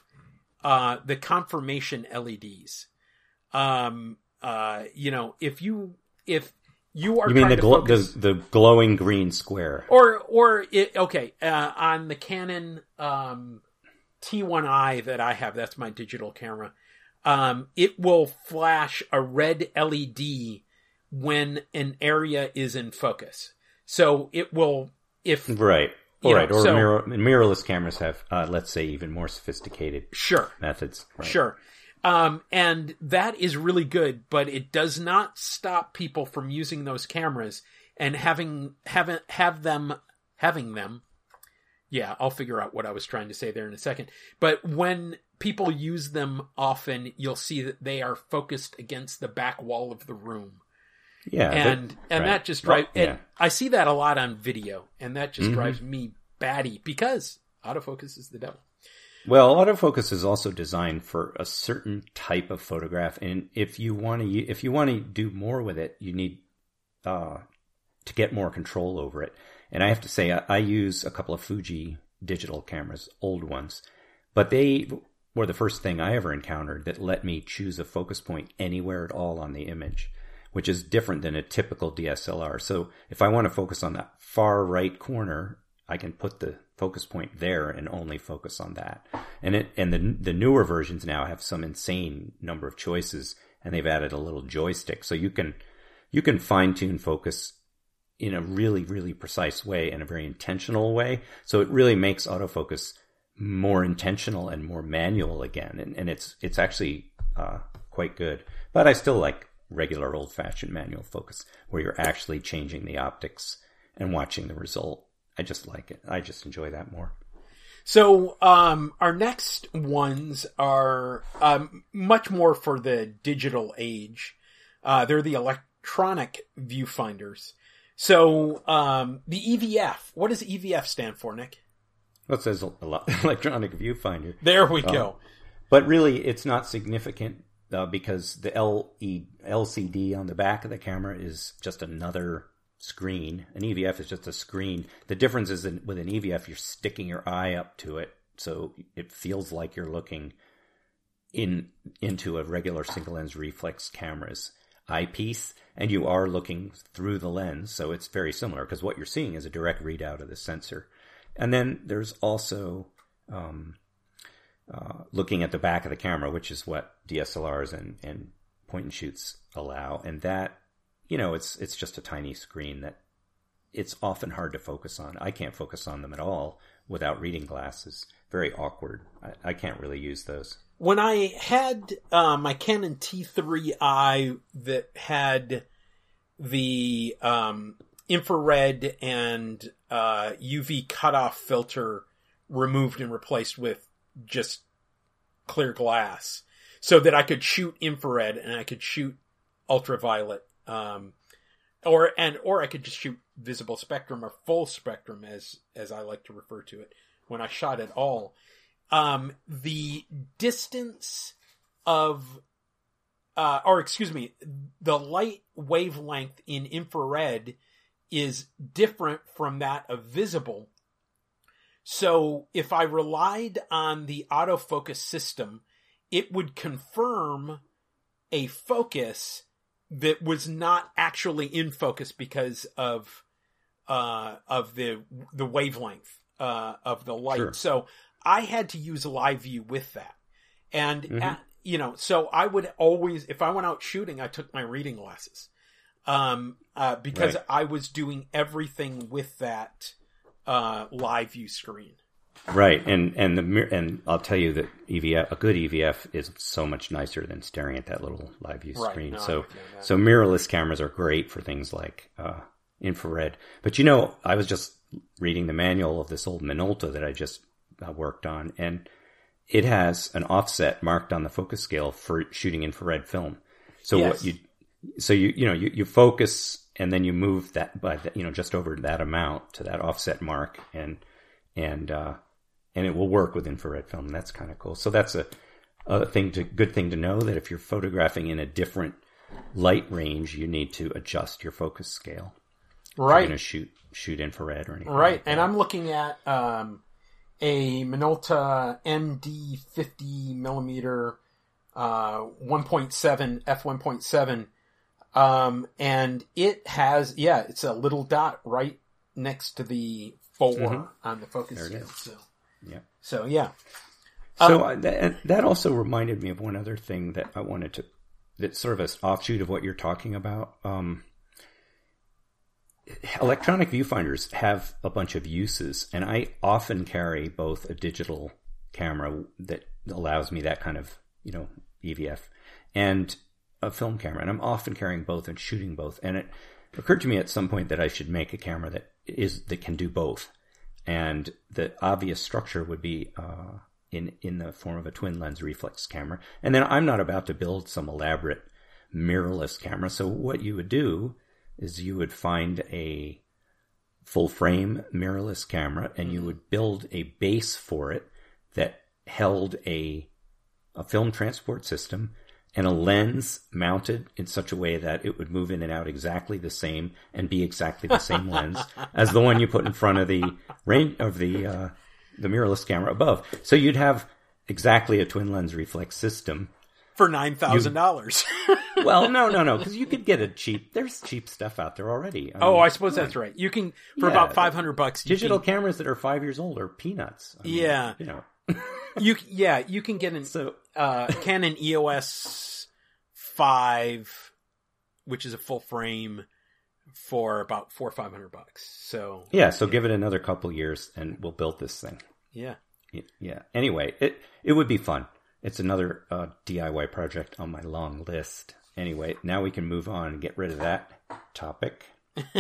uh, the confirmation LEDs. Um, uh, you know, if you if you are you mean the, gl- focus, the, the glowing green square, or or it, okay, uh, on the Canon um, T1i that I have, that's my digital camera, um, it will flash a red LED when an area is in focus. So it will, if right, all right, or so, mirror, mirrorless cameras have, uh, let's say, even more sophisticated sure methods. Right. Sure, um, and that is really good, but it does not stop people from using those cameras and having having have them having them yeah, I'll figure out what I was trying to say there in a second. But when people use them often, you'll see that they are focused against the back wall of the room. Yeah, and and right. that just drives. Well, yeah. I see that a lot on video, and that just mm-hmm. drives me batty because autofocus is the devil. Well, autofocus is also designed for a certain type of photograph, and if you want to, if you want to do more with it, you need uh, to get more control over it. And I have to say, I, I use a couple of Fuji digital cameras, old ones, but they were the first thing I ever encountered that let me choose a focus point anywhere at all on the image, which is different than a typical DSLR. So if I want to focus on that far right corner, I can put the focus point there and only focus on that. And it, and the, the newer versions now have some insane number of choices and they've added a little joystick. So you can, you can fine tune focus in a really, really precise way and a very intentional way. So it really makes autofocus more intentional and more manual again. And, and it's, it's actually, uh, quite good. But I still like regular old fashioned manual focus where you're actually changing the optics and watching the result. I just like it. I just enjoy that more. So, um, our next ones are, um, much more for the digital age. Uh, they're the electronic viewfinders. So um, the EVF. What does EVF stand for, Nick? Well, it says (laughs) electronic viewfinder. There we go. Um, but really, it's not significant uh, because the LE, LCD on the back of the camera is just another screen. An EVF is just a screen. The difference is that with an EVF, you're sticking your eye up to it, so it feels like you're looking in into a regular single lens reflex camera's eyepiece and you are looking through the lens. So it's very similar because what you're seeing is a direct readout of the sensor. And then there's also um, uh, looking at the back of the camera, which is what DSLRs and, and point and shoots allow. And that, you know, it's it's just a tiny screen that it's often hard to focus on. I can't focus on them at all without reading glasses. Very awkward. I, I can't really use those. When I had uh, my Canon T3i that had the um, infrared and uh, UV cutoff filter removed and replaced with just clear glass, so that I could shoot infrared and I could shoot ultraviolet, um, or and or I could just shoot visible spectrum or full spectrum as as I like to refer to it when I shot at all um, the distance of, uh, or excuse me, the light wavelength in infrared is different from that of visible. So if I relied on the autofocus system, it would confirm a focus that was not actually in focus because of uh, of the the wavelength uh, of the light. Sure. So I had to use live view with that. And, mm-hmm. at, you know, so I would always, if I went out shooting, I took my reading glasses. Um, uh, because right. I was doing everything with that, uh, live view screen. Right. And, and the, and I'll tell you that EVF, a good EVF is so much nicer than staring at that little live view right. screen. No, so, so mirrorless cameras are great for things like, uh, infrared. But you know, I was just reading the manual of this old Minolta that I just uh, worked on, and it has an offset marked on the focus scale for shooting infrared film. So yes. what you, so you you know you, you focus and then you move that by the, you know just over that amount to that offset mark, and and uh, and it will work with infrared film. That's kind of cool. So that's a, a thing to good thing to know that if you're photographing in a different light range, you need to adjust your focus scale. Right. You're to shoot shoot infrared or anything. Right. Like and I'm looking at um, a Minolta MD 50 millimeter uh, 1.7 f 1.7, um, and it has yeah, it's a little dot right next to the 4 mm-hmm. on the focus there scale. So yeah, so yeah. So um, that, that also reminded me of one other thing that I wanted to that sort of an offshoot of what you're talking about. Um, electronic viewfinders have a bunch of uses, and I often carry both a digital camera that allows me that kind of, you know, EVF and a film camera. And I'm often carrying both and shooting both. And it occurred to me at some point that I should make a camera that is, that can do both. And the obvious structure would be, uh, in, in the form of a twin lens reflex camera. And then I'm not about to build some elaborate mirrorless camera. So what you would do is you would find a full frame mirrorless camera and you mm-hmm. would build a base for it that held a a film transport system and a lens mounted in such a way that it would move in and out exactly the same and be exactly the same lens as the one you put in front of the range of the uh, the mirrorless camera above. So you'd have exactly a twin lens reflex system for nine thousand dollars. (laughs) well, no, no, no, because you could get a cheap. There's cheap stuff out there already. I oh, mean, I suppose that's right. You can for yeah, about five hundred bucks. Digital can, cameras that are five years old are peanuts. I mean, yeah, you know. (laughs) you yeah, you can get an so uh, Canon EOS five, which is a full frame for about four or five hundred bucks. So yeah, so yeah. give it another couple years and we'll build this thing. Yeah. Yeah. Anyway, it it would be fun. It's another uh, DIY project on my long list. Anyway, now we can move on and get rid of that topic. (laughs)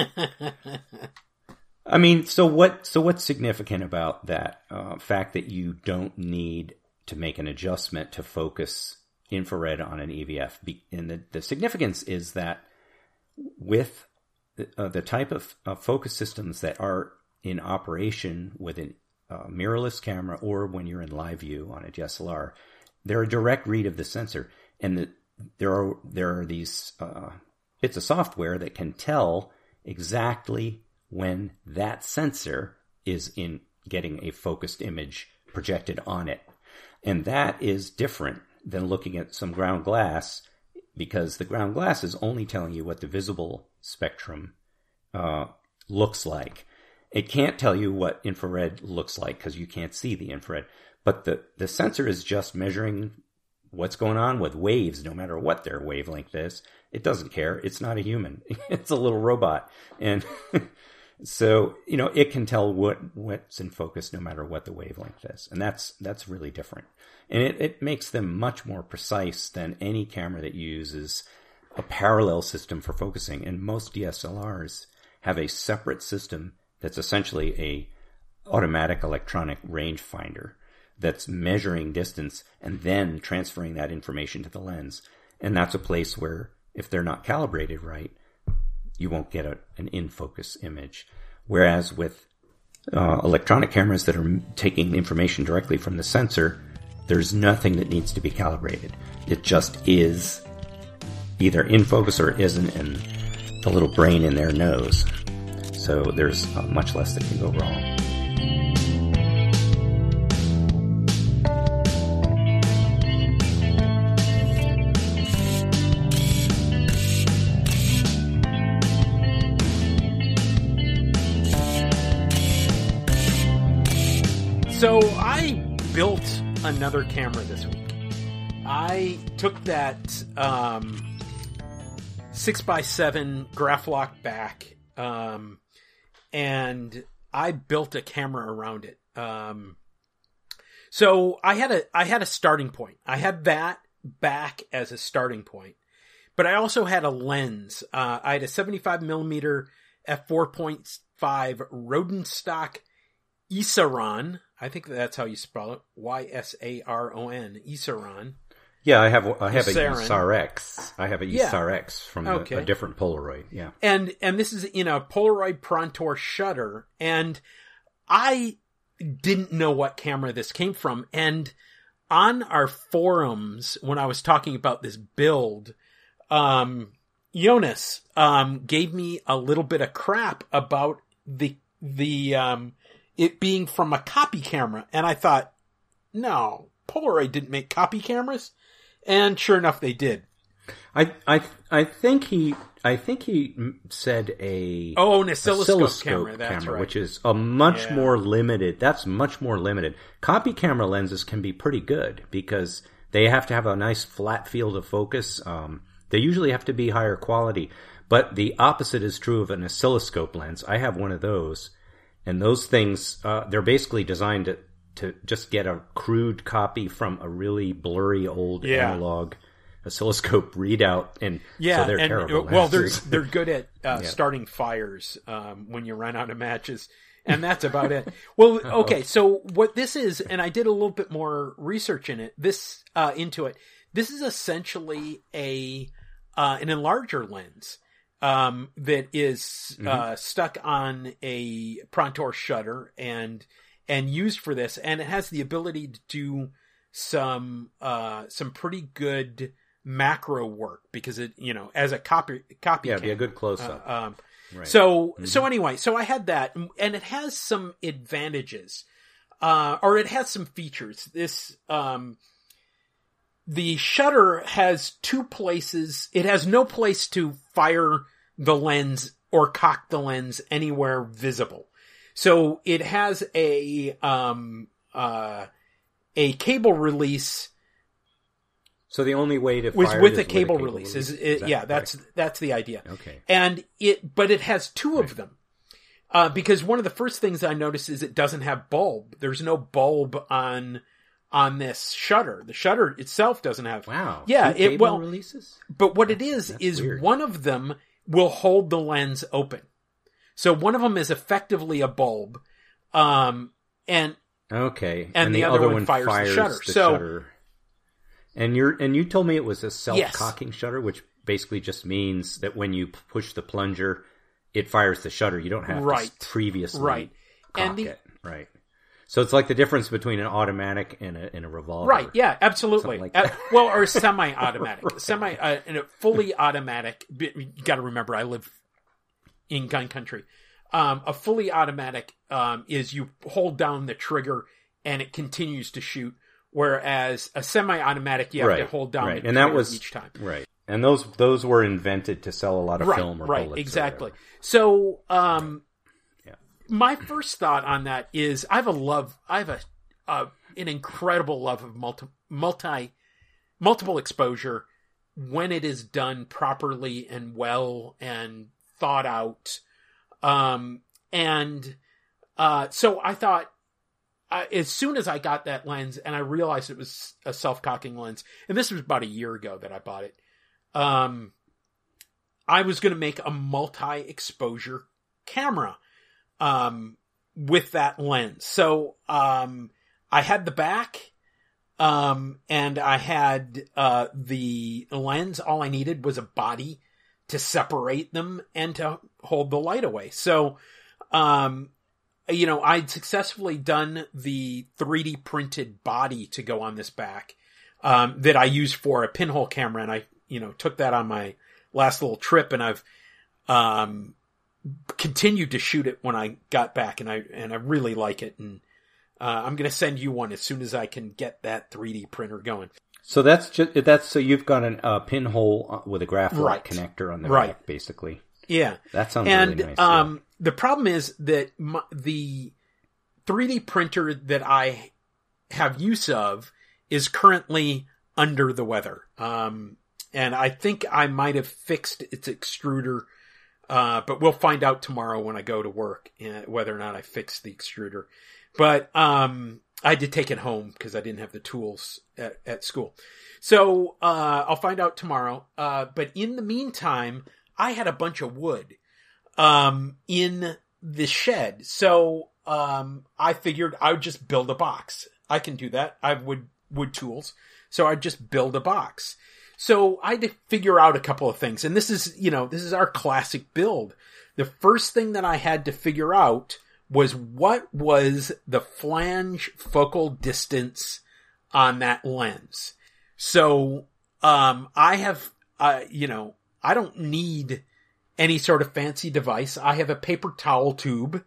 I mean, so what? So what's significant about that uh, fact that you don't need to make an adjustment to focus infrared on an EVF? And the, the significance is that with the, uh, the type of uh, focus systems that are in operation with a uh, mirrorless camera or when you're in live view on a DSLR, they're a direct read of the sensor, and the, there are there are these uh, bits of software that can tell exactly when that sensor is in getting a focused image projected on it, and that is different than looking at some ground glass because the ground glass is only telling you what the visible spectrum uh, looks like. It can't tell you what infrared looks like because you can't see the infrared. But the, the sensor is just measuring what's going on with waves, no matter what their wavelength is. It doesn't care. It's not a human. (laughs) it's a little robot. And, (laughs) So, you know, it can tell what what's in focus no matter what the wavelength is. And that's that's really different. And it, it makes them much more precise than any camera that uses a parallel system for focusing. And most DSLRs have a separate system that's essentially a automatic electronic rangefinder that's measuring distance and then transferring that information to the lens. And that's a place where if they're not calibrated right, you won't get a, an in focus image. Whereas with uh, electronic cameras that are taking information directly from the sensor, there's nothing that needs to be calibrated. It just is either in focus or isn't, and the little brain in there knows. So there's uh, much less that can go wrong. Another camera this week. I took that um, six by seven Graflok back, um, and I built a camera around it. Um, so I had a I had a starting point. I had that back as a starting point, but I also had a lens. Uh, I had a 75 millimeter f 4.5 Rodenstock Ysaron I think that's how you spell it. Y S A R O N. Ysaron. Yeah, I have I have a Ysarex. I have a Ysarex X from okay. a, different Polaroid. Yeah, and and this is in a Polaroid Prontor shutter, and I didn't know what camera this came from, and on our forums when I was talking about this build, um, Jonas um, gave me a little bit of crap about the the um, it being from a copy camera. And I thought, no, Polaroid didn't make copy cameras. And sure enough, they did. I, I, I think he, I think he said a oh an oscilloscope, oscilloscope camera, camera right. which is a much yeah. more limited. That's much more limited. Copy camera lenses can be pretty good because they have to have a nice flat field of focus. Um, they usually have to be higher quality, but the opposite is true of an oscilloscope lens. I have one of those, and those things, uh, they're basically designed to, to just get a crude copy from a really blurry old yeah. analog oscilloscope readout, and yeah, so they're and, terrible. Well, they're they're good at (laughs) uh, yeah. starting fires um, when you run out of matches, and that's about it. Well, (laughs) okay, so what this is, and I did a little bit more research in it. This uh, into it. This is essentially a uh, an enlarger lens um, that is, mm-hmm. uh, stuck on a Prontor shutter and and used for this, and it has the ability to do some uh, some pretty good macro work because it you know as a copy copy yeah be a good close up. Uh, um, right. So mm-hmm. so anyway, so I had that, and it has some advantages, uh, or it has some features. This um, the shutter has two places. It has no place to fire the lens or cock the lens anywhere visible. So it has a um uh a cable release. So the only way to was with a cable, cable release, release. is, it, is that yeah that's that's the idea. Okay, and it but it has two right. of them. Uh, because one of the first things I noticed is it doesn't have bulb. There's no bulb on on this shutter. The shutter itself doesn't have. Wow. Yeah. Two it well releases. But what it is is weird. one of them will hold the lens open. So one of them is effectively a bulb, um, and okay, and, and the, the, other, one, one fires, fires, the shutter. The so, shutter. and you're and you told me it was a self-cocking yes. shutter, which basically just means that when you push the plunger, it fires the shutter. You don't have right. to previously right. and the, it. Right. So it's like the difference between an automatic and a, and a revolver. Right. Yeah. Absolutely. Like uh, well, or semi-automatic, (laughs) right. semi, uh, and a fully automatic. You got to remember, I live in gun country. Um, a fully automatic um, is you hold down the trigger and it continues to shoot, whereas a semi-automatic you have right. to hold down right. and that was each time. Right. And those those were invented to sell a lot of film or right, exactly. So um, my first thought on that is I have a love, I have a, an incredible love of multi, multi multiple exposure when it is done properly and well and thought out. Um, and uh, so I thought, as soon as I got that lens and I realized it was a self cocking lens, and this was about a year ago that I bought it, um, I was going to make a multi exposure camera um, with that lens. So um, I had the back. Um, and I had uh, the lens. All I needed was a body to separate them and to hold the light away. So, um, you know, I'd successfully done the 3D printed body to go on this back, um, that I used for a pinhole camera. And I, you know, took that on my last little trip and I've, um, continued to shoot it when I got back and I, and I really like it. And, uh, I'm going to send you one as soon as I can get that 3D printer going. So that's just, that's, so you've got a uh, pinhole uh, with a graphite Right. connector on the Right. back, basically. Yeah. That sounds and really nice. yeah. um, the problem is that my, the 3D printer that I have use of is currently under the weather. Um, and I think I might have fixed its extruder, uh, but we'll find out tomorrow when I go to work uh, whether or not I fixed the extruder. But um, I did take it home because I didn't have the tools at, at school. So uh, I'll find out tomorrow. Uh, but in the meantime, I had a bunch of wood um, in the shed. So um, I figured I would just build a box. I can do that. I have wood wood tools, so I'd just build a box. So I had to figure out a couple of things, and this is you know this is our classic build. The first thing that I had to figure out was what was the flange focal distance on that lens. So um, I have uh, you know I don't need any sort of fancy device. I have a paper towel tube.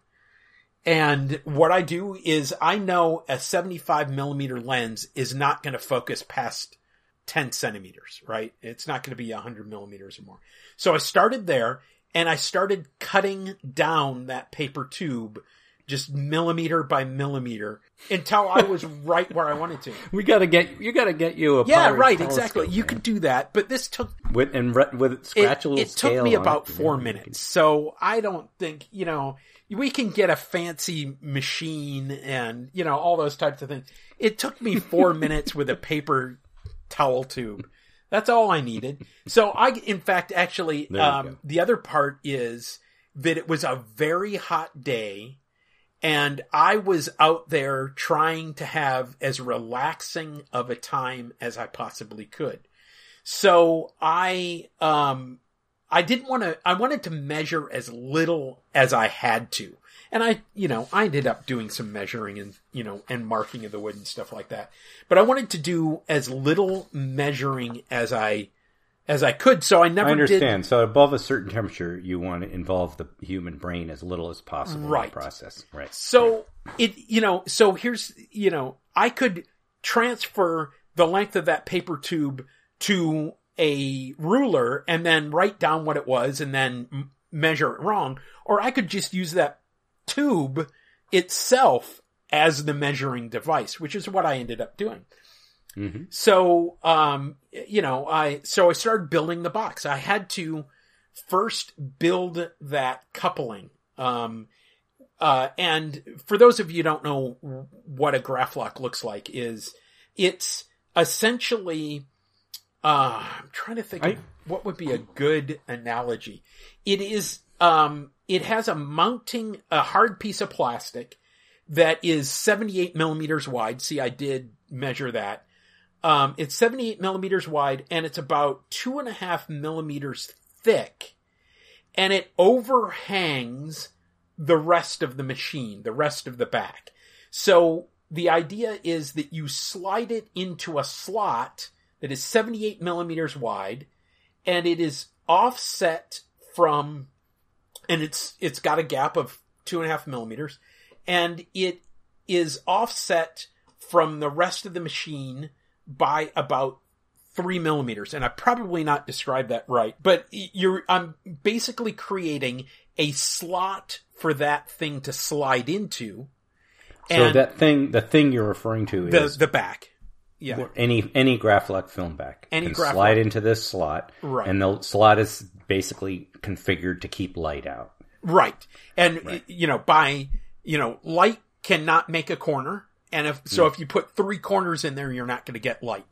And what I do is I know a 75 millimeter lens is not going to focus past 10 centimeters, right? It's not going to be 100 millimeters or more. So I started there and I started cutting down that paper tube just millimeter by millimeter until I was (laughs) right where I wanted to. we gotta get, you gotta get you a Yeah, right, exactly. You man. could do that, but this took with and re- with it, scratch a little it took me about it. four minutes. So I don't think, you know, we can get a fancy machine and, you know, all those types of things. It took me four (laughs) minutes with a paper towel tube. That's all I needed. So I, in fact, actually, um, the other part is that it was a very hot day and I was out there trying to have as relaxing of a time as I possibly could. So I, um, I didn't want to, I wanted to measure as little as I had to. And I, you know, I ended up doing some measuring and, you know, and marking of the wood and stuff like that. But I wanted to do as little measuring as I, as I could. So I never I did. understand. So above a certain temperature, you want to involve the human brain as little as possible Right. in the process. Right. So it, you know, so here's, you know, I could transfer the length of that paper tube to a ruler and then write down what it was and then m- measure it wrong. Or I could just use that tube itself as the measuring device, which is what I ended up doing. hmm So, um, you know, I, so I started building the box. I had to first build that coupling. Um, uh, and for those of you don't know what a Graflok looks like is it's essentially, uh, I'm trying to think I- of what would be a good analogy. It is, um, it has a mounting, a hard piece of plastic that is 78 millimeters wide. See, I did measure that. Um, it's 78 millimeters wide and it's about two and a half millimeters thick and it overhangs the rest of the machine, the rest of the back. So the idea is that you slide it into a slot that is 78 millimeters wide and it is offset from, and it's, it's got a gap of two and a half millimeters and it is offset from the rest of the machine by about three millimeters. And I probably not described that right, but you're, I'm basically creating a slot for that thing to slide into. So that thing, the thing you're referring to the, is the back. Yeah. any any Graphic film back. Any can slide into this slot, Right. And the slot is basically configured to keep light out. Right. And, right. you know, by, you know, light cannot make a corner. And if, so mm. if you put three corners in there, you're not going to get light.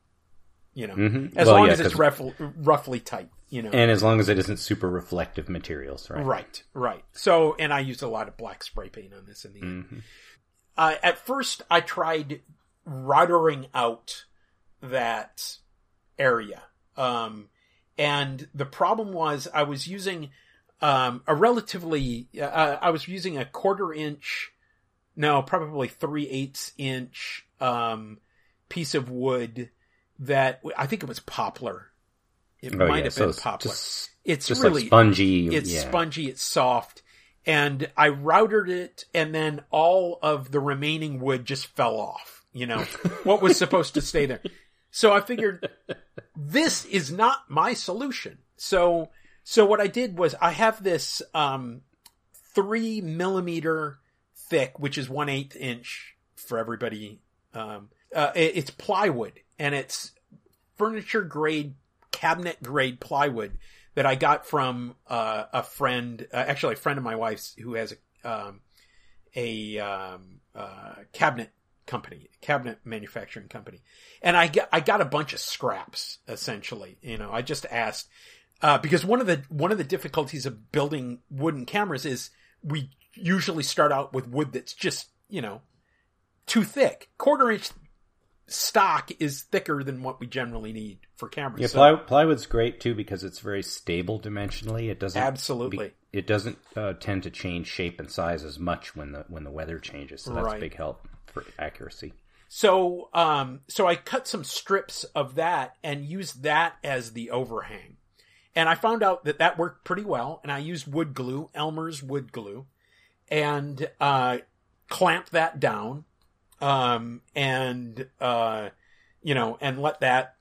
You know, mm-hmm. as well, long yeah, as it's roughly tight, you know. And as long as it isn't super reflective materials, right? Right, right. So, and I used a lot of black spray paint on this in the mm-hmm. end. Uh, at first, I tried routering out that area. Um, and the problem was I was using um, a relatively, uh, I was using a quarter inch, no, probably three eighths inch um, piece of wood that I think it was poplar. It oh, might yeah. have so been poplar. Just, it's just really like spongy. It's yeah. spongy. It's soft. And I routed it, and then all of the remaining wood just fell off. You know what was supposed to stay there. So I figured this is not my solution. So so what I did was I have this um, three millimeter thick, which is one eighth inch for everybody. Um, uh, it, it's plywood, and it's furniture grade, cabinet grade plywood that I got from uh, a friend, uh, actually a friend of my wife's who has a um, a um, uh, cabinet company, cabinet manufacturing company, and I got I got a bunch of scraps essentially. You know, I just asked uh, because one of the one of the difficulties of building wooden cameras is we usually start out with wood that's just you know too thick, quarter inch stock is thicker than what we generally need for cameras. Yeah, ply, plywood's great too because it's very stable dimensionally. It doesn't absolutely. Be, it doesn't uh, tend to change shape and size as much when the when the weather changes. So that's right. a big help for accuracy. So, um, so I cut some strips of that and used that as the overhang, and I found out that that worked pretty well. And I used wood glue, Elmer's wood glue, and uh, clamped that down um, and uh, you know, and let that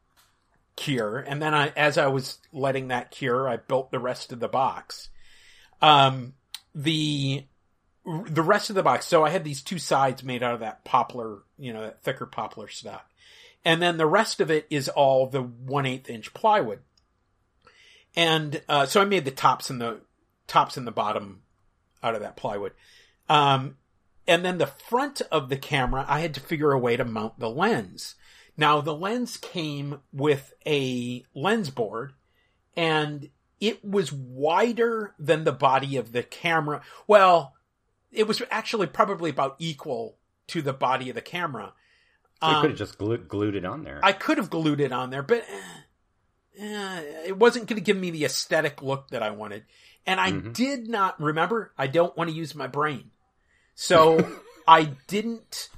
cure. And then I, as I was letting that cure, I built the rest of the box. Um, the the rest of the box. So I had these two sides made out of that poplar, you know, that thicker poplar stuff, and then the rest of it is all the one eighth inch plywood. And uh, so I made the tops and the tops and the bottom out of that plywood. Um, and then the front of the camera, I had to figure a way to mount the lens. Now the lens came with a lens board and it was wider than the body of the camera. Well, it was actually probably about equal to the body of the camera. So you um, could have just glued, glued, it on there. I could have glued it on there, but eh, eh, it wasn't going to give me the aesthetic look that I wanted. And I mm-hmm. did not remember. I don't want to use my brain. So (laughs) I didn't,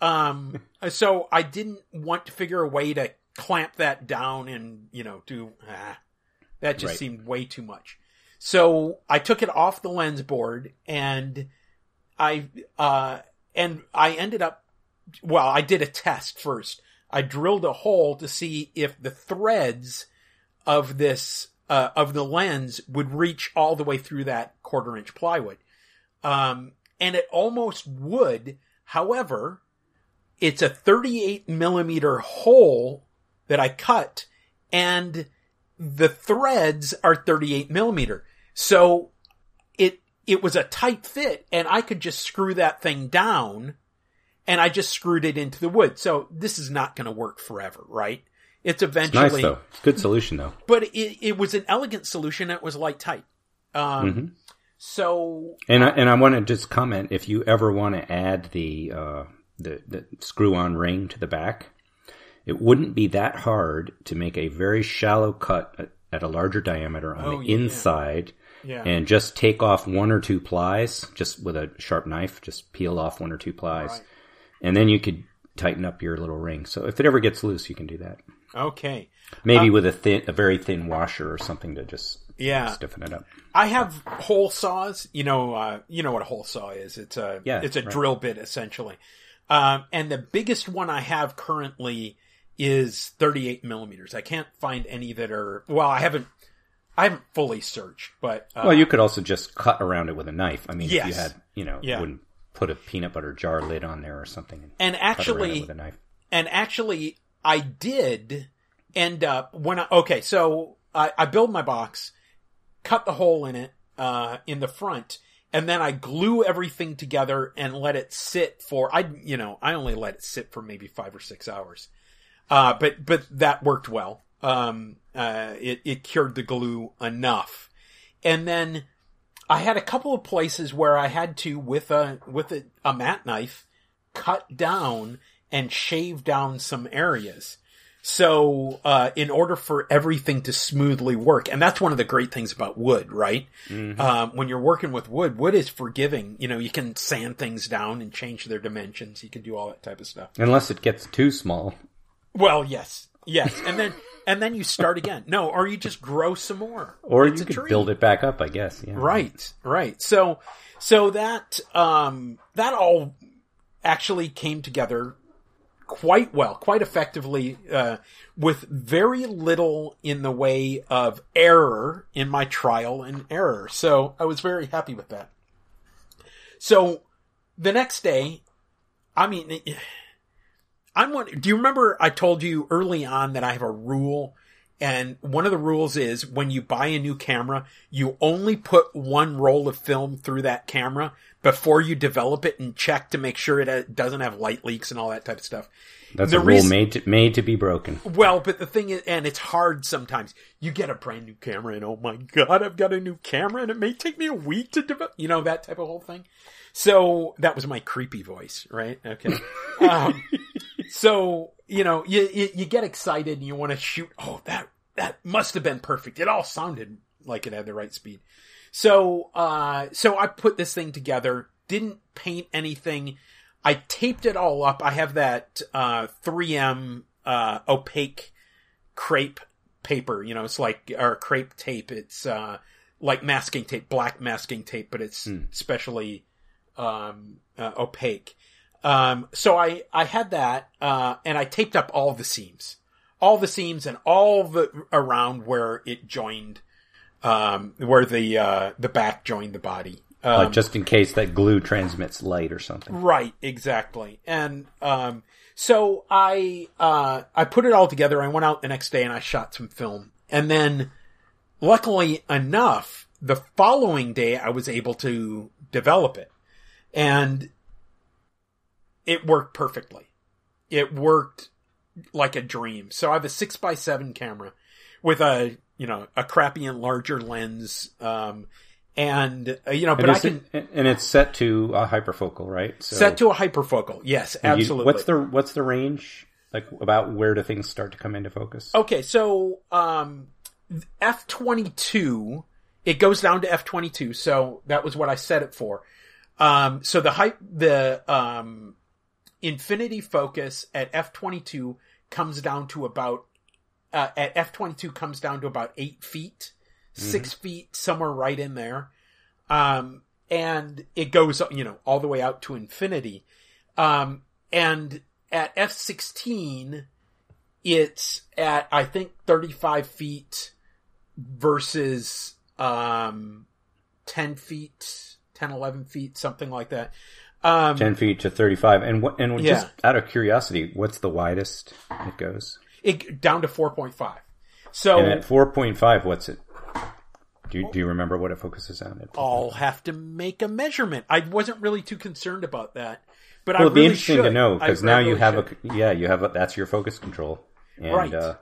um, so I didn't want to figure a way to clamp that down and, you know, do, ah, that just right. seemed way too much. So I took it off the lens board and I, uh, and I ended up, well, I did a test first. I drilled a hole to see if the threads of this, uh, of the lens would reach all the way through that quarter inch plywood. Um, and it almost would. However, it's a 38 millimeter hole that I cut and the threads are 38 millimeter. So it, was a tight fit and I could just screw that thing down and I just screwed it into the wood. So this is not going to work forever, right? It's eventually it's nice though. It's good solution though. But it, it was an elegant solution. It was light tight. Um, mm-hmm. So, and I, and I want to just comment if you ever want to add the uh, the, the screw on ring to the back, it wouldn't be that hard to make a very shallow cut at, at a larger diameter on oh, the yeah. inside. Yeah. And just take off one or two plies, just with a sharp knife, just peel off one or two plies. Right. And then you could tighten up your little ring. So if it ever gets loose, you can do that. Okay. Maybe um, with a thin, a very thin washer or something to just yeah stiffen it up. I have hole saws. You know, uh, you know what a hole saw is. It's a yeah, it's a right. drill bit essentially. Um, and the biggest one I have currently is 38 millimeters. I can't find any that are well. I haven't I haven't fully searched, but uh, well, you could also just cut around it with a knife. I mean, yes. if you had, you know, yeah. wouldn't put a peanut butter jar lid on there or something. And, and actually, with a knife. And actually, I did end up when I okay. So I, I build my box cut the hole in it, uh, in the front, and then I glue everything together and let it sit for I you know I only let it sit for maybe five or six hours, uh, but but that worked well. Um, uh, it it cured the glue enough, and then I had a couple of places where I had to with a with a, a mat knife cut down and shave down some areas. So, uh, in order for everything to smoothly work, and that's one of the great things about wood, right? Mm-hmm. Um, when you're working with wood, wood is forgiving. You know, you can sand things down and change their dimensions. You can do all that type of stuff. Unless it gets too small. Well, yes, yes, and then and then you start again. No, or you just grow some more, or it's you could tree. build it back up. I guess. Yeah. Right, right. So, so that um, that all actually came together quite well, quite effectively, uh, with very little in the way of error in my trial and error. So I was very happy with that. So the next day, I mean, I'm one, do you remember I told you early on that I have a rule and one of the rules is when you buy a new camera, you only put one roll of film through that camera before you develop it and check to make sure it uh, doesn't have light leaks and all that type of stuff. That's the a rule made to, made to be broken. Well, but the thing is, and it's hard sometimes. You get a brand new camera and oh my god, I've got a new camera and it may take me a week to develop, you know, that type of whole thing. So that was my creepy voice, right? Okay. (laughs) um, so, you know, you, you, you get excited and you want to shoot. Oh, that, that must have been perfect. It all sounded like it had the right speed. So, uh, so I put this thing together, didn't paint anything I taped it all up. I have that uh, 3M uh, opaque crepe paper. You know, it's like or crepe tape. It's uh, like masking tape, black masking tape, but it's mm. specially um, uh, opaque. Um, so I I had that, uh, and I taped up all the seams, all the seams, and all the around where it joined, um, where the uh, the back joined the body. Um, like just in case that glue transmits light or something. Right, exactly. And um, so I uh, I put it all together. I went out the next day and I shot some film. And then, luckily enough, the following day I was able to develop it, and it worked perfectly. It worked like a dream. So I have a six by seven camera with a you know a crappy enlarger lens. Um, and uh, you know, but I can, it, and it's set to a hyperfocal, right? So, set to a hyperfocal, yes, absolutely. You, what's the what's the range like about where do things start to come into focus? Okay, so um, f twenty two, it goes down to f twenty two, so that was what I set it for. Um, so the height, the um, infinity focus at f twenty two comes down to about uh, at f twenty two comes down to about eight feet mm-hmm. six feet, somewhere right in there. Um, and it goes, you know, all the way out to infinity. Um, and at F16, it's at, I think, 35 feet versus, um, 10 feet, 10, 11 feet, something like that. Um, 10 feet to 35. And what, and yeah. just out of curiosity, what's the widest it goes? It down to 4.5. So and at 4.5, what's it? Do you, do you remember what it focuses on? It I'll have to make a measurement. I wasn't really too concerned about that, but well, I it'd really be interesting should. to know because now really you have should. a yeah you have a, that's your focus control and right. uh,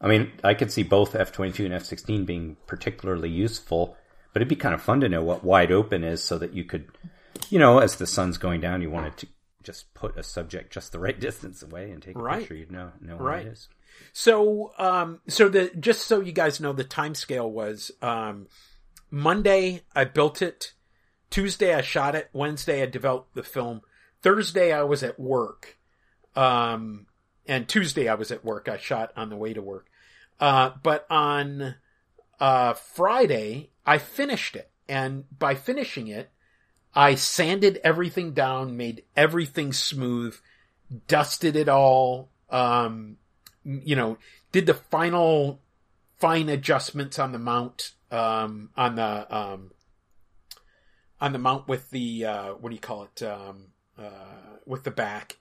I mean I could see both F twenty two and F sixteen being particularly useful, but it'd be kind of fun to know what wide open is so that you could you know as the sun's going down you wanted to just put a subject just the right (laughs) distance away and take a right. picture. You'd know know right. it is. So, um, so the just so you guys know, the time scale was um, Monday I built it. Tuesday I shot it. Wednesday I developed the film. Thursday I was at work. Um, and Tuesday I was at work. I shot on the way to work. Uh, but on uh, Friday I finished it, and by finishing it, I sanded everything down, made everything smooth, dusted it all, um, you know, did the final fine adjustments on the mount, um, on the, um, on the mount with the, uh, what do you call it, um, uh, with the back,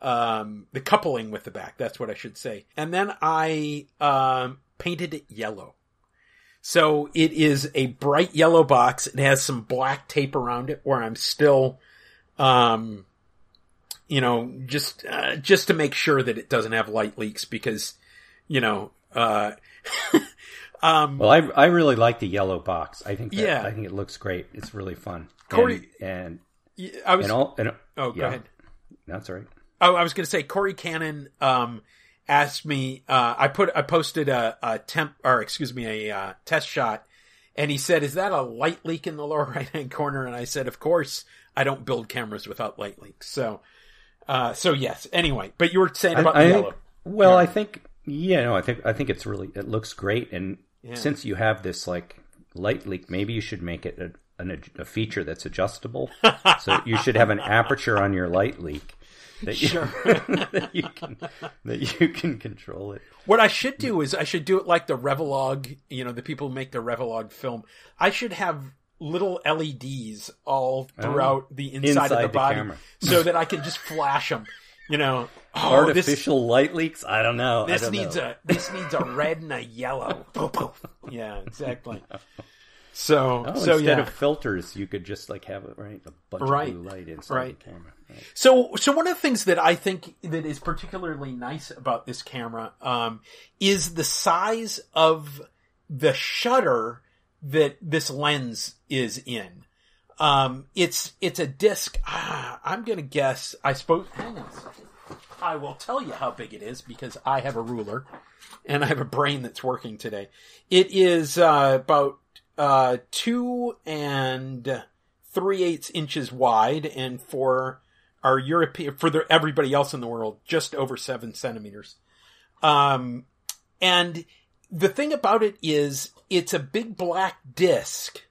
um, the coupling with the back. That's what I should say. And then I, um, painted it yellow. So it is a bright yellow box. It has some black tape around it where I'm still, um, you know, just, uh, just to make sure that it doesn't have light leaks because, you know, uh, (laughs) um, well, I, I really like the yellow box. I think, that, yeah, I think it looks great. It's really fun. Corey, and, and I was, and all, and, oh, go ahead. That's all right. Oh, I was going to say Corey Cannon, um, asked me, uh, I put, I posted a, a temp, or excuse me, a uh, test shot, and he said, "Is that a light leak in the (laughs) lower right hand corner?" And I said, "Of course, I don't build cameras without light leaks." So, uh, so yes. Anyway, but you were saying about I, the I yellow. Think, well, yeah. I think, yeah, no, I think, I think it's really, it looks great, and yeah. since you have this like light leak, maybe you should make it a, an, a feature that's adjustable. (laughs) so you should have an aperture on your light leak that you, sure. (laughs) that you can that you can control it. What I should do is I should do it like the Revolog, you know, the people who make the Revolog film. I should have little LEDs all oh. throughout oh, the inside, inside, of the, the body camera. so that I can just flash them. You know, oh, artificial this, light leaks. I don't know. This don't needs know. a this needs a red and a yellow. yeah, exactly. (laughs) So, oh, so instead yeah. of filters, you could just like have it right a bunch right. of blue light inside right. the camera. Right. So, so one of the things that I think that is particularly nice about this camera um, is the size of the shutter that this lens is in. Um, it's it's a disc. Ah, I'm gonna guess. I suppose. Hang on. I will tell you how big it is because I have a ruler and I have a brain that's working today. It is uh, about uh, two and three eighths inches wide, and for our European, for the, everybody else in the world, just over seven centimeters. Um, and the thing about it is, it's a big black disc,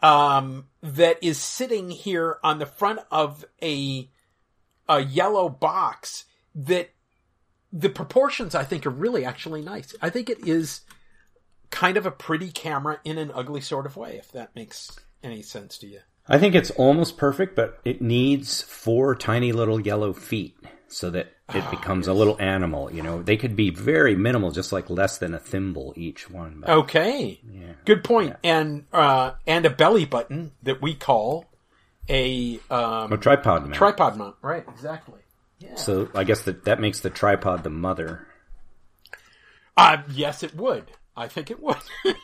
um, that is sitting here on the front of a, a yellow box that the proportions I think are really actually nice. I think it is kind of a pretty camera in an ugly sort of way, if that makes any sense to you. I think it's almost perfect, but it needs four tiny little yellow feet so that it oh, becomes yes. a little animal. You know, they could be very minimal, just like less than a thimble each one. But, okay, yeah, good point. Yeah. And uh, and a belly button that we call a um, a tripod mount. Tripod mount, right? Exactly. Yeah. So I guess that that makes the tripod the mother. Uh, yes, it would. I think it would. (laughs)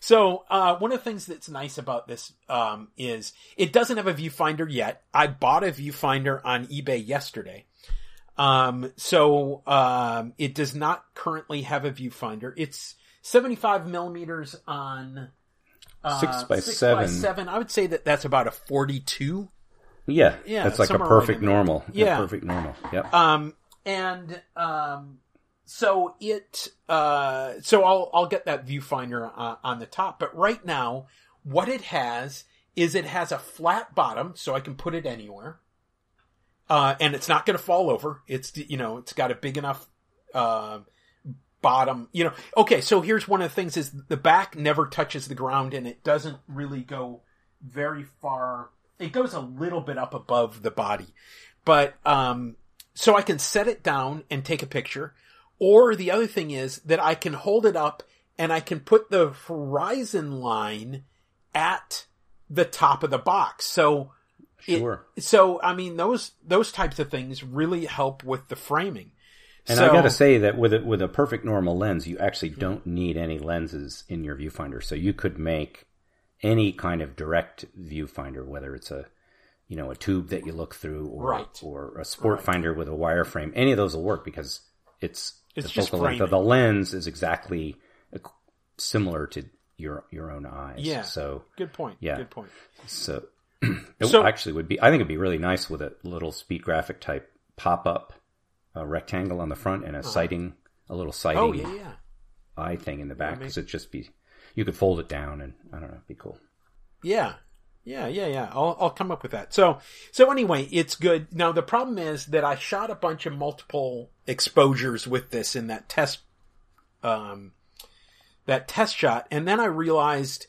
so uh, one of the things that's nice about this um, is it doesn't have a viewfinder yet. I bought a viewfinder on eBay yesterday. Um, so um, it does not currently have a viewfinder. It's 75 millimeters on uh, six by six seven. By seven. I would say that that's about a 42. Yeah, yeah, that's like a perfect right normal. Yeah, a perfect normal. Yep. Um, and um, so it uh, so I'll I'll get that viewfinder uh, on the top, but right now what it has is it has a flat bottom, so I can put it anywhere, uh, and it's not going to fall over. It's you know it's got a big enough uh, bottom. You know, okay. So here's one of the things: is the back never touches the ground, and it doesn't really go very far. It goes a little bit up above the body, but um, so I can set it down and take a picture or the other thing is that I can hold it up and I can put the horizon line at the top of the box. So Sure. It, so I mean those those types of things really help with the framing. And so, I got to say that with a, with a perfect normal lens, you actually don't need any lenses in your viewfinder. So you could make any kind of direct viewfinder, whether it's a you know a tube that you look through, or right. or a sport right. finder with a wireframe. Any of those will work because it's it's the focal length of the lens is exactly similar to your your own eyes. Yeah. So good point. Yeah. Good point. So (clears throat) it so, actually would be. I think it'd be really nice with a little speed graphic type pop up a rectangle on the front and a uh-huh. sighting, a little sighting. Oh yeah, yeah. Eye thing in the back because it'd just be. You could fold it down and I don't know, it'd be cool. Yeah, yeah, yeah, yeah. I'll I'll come up with that. So so anyway, it's good. Now the problem is that I shot a bunch of multiple exposures with this in that test um that test shot and then I realized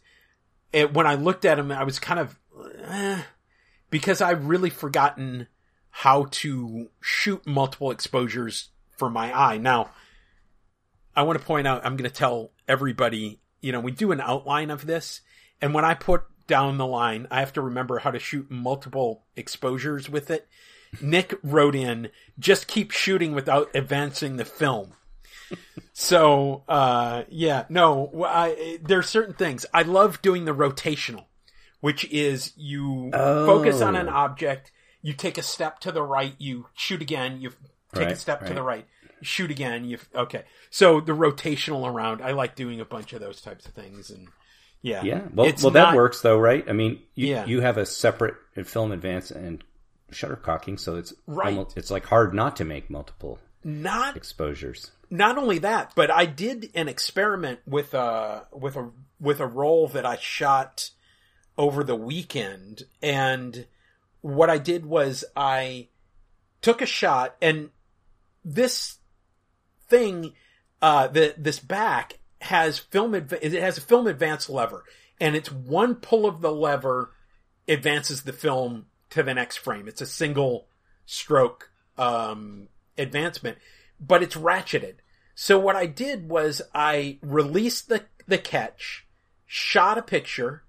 it, when I looked at them I was kind of eh, because I've really forgotten how to shoot multiple exposures for my eye. Now I want to point out, I'm going to tell everybody, you know, we do an outline of this. And when I put down the line, I have to remember how to shoot multiple exposures with it. Nick wrote in, just keep shooting without advancing the film. (laughs) so, uh, yeah, no, I, are certain things. I love doing the rotational, which is you oh. focus on an oh. object, you take a step to the right, you shoot again, you take right, a step right. to the right, shoot again, you, okay. So the rotational around, I like doing a bunch of those types of things and, yeah. Yeah. Well, it's well, not, that works though, right? I mean, you, yeah. you have a separate film advance and shuttercocking, so it's right. Almost, it's like hard not to make multiple not exposures. Not only that, but I did an experiment with a with a with a roll that I shot over the weekend, and what I did was I took a shot, and this thing, uh, the this back has film adv- it has a film advance lever and it's one pull of the lever advances the film to the next frame. It's a single stroke um, advancement, but it's ratcheted. So what I did was I released the the catch, shot a picture,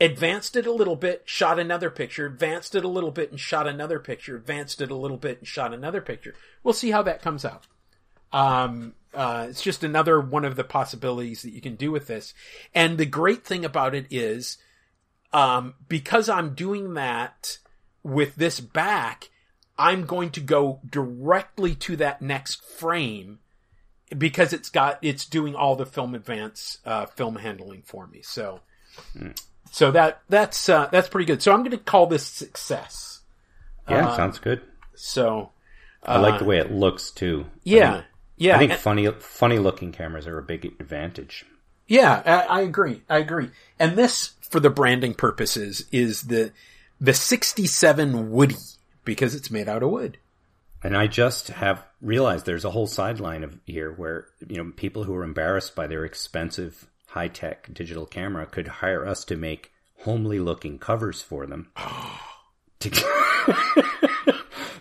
advanced it a little bit, shot another picture, advanced it a little bit and shot another picture, advanced it a little bit and shot another picture. We'll see how that comes out. Um, uh, it's just another one of the possibilities that you can do with this. And the great thing about it is, um, because I'm doing that with this back, I'm going to go directly to that next frame because it's got it's doing all the film advance uh, film handling for me. So, mm. so that that's uh, that's pretty good. So I'm going to call this success. Yeah, uh, sounds good. So I like the uh, way it looks too. Yeah, I mean, yeah, I think and, funny, funny looking cameras are a big advantage. Yeah, I, I, agree. I agree. And this, for the branding purposes, is the the '67 Woody because it's made out of wood. And I just have realized there's a whole sideline of here where you know people who are embarrassed by their expensive high tech digital camera could hire us to make homely looking covers for them. (gasps) to, (laughs)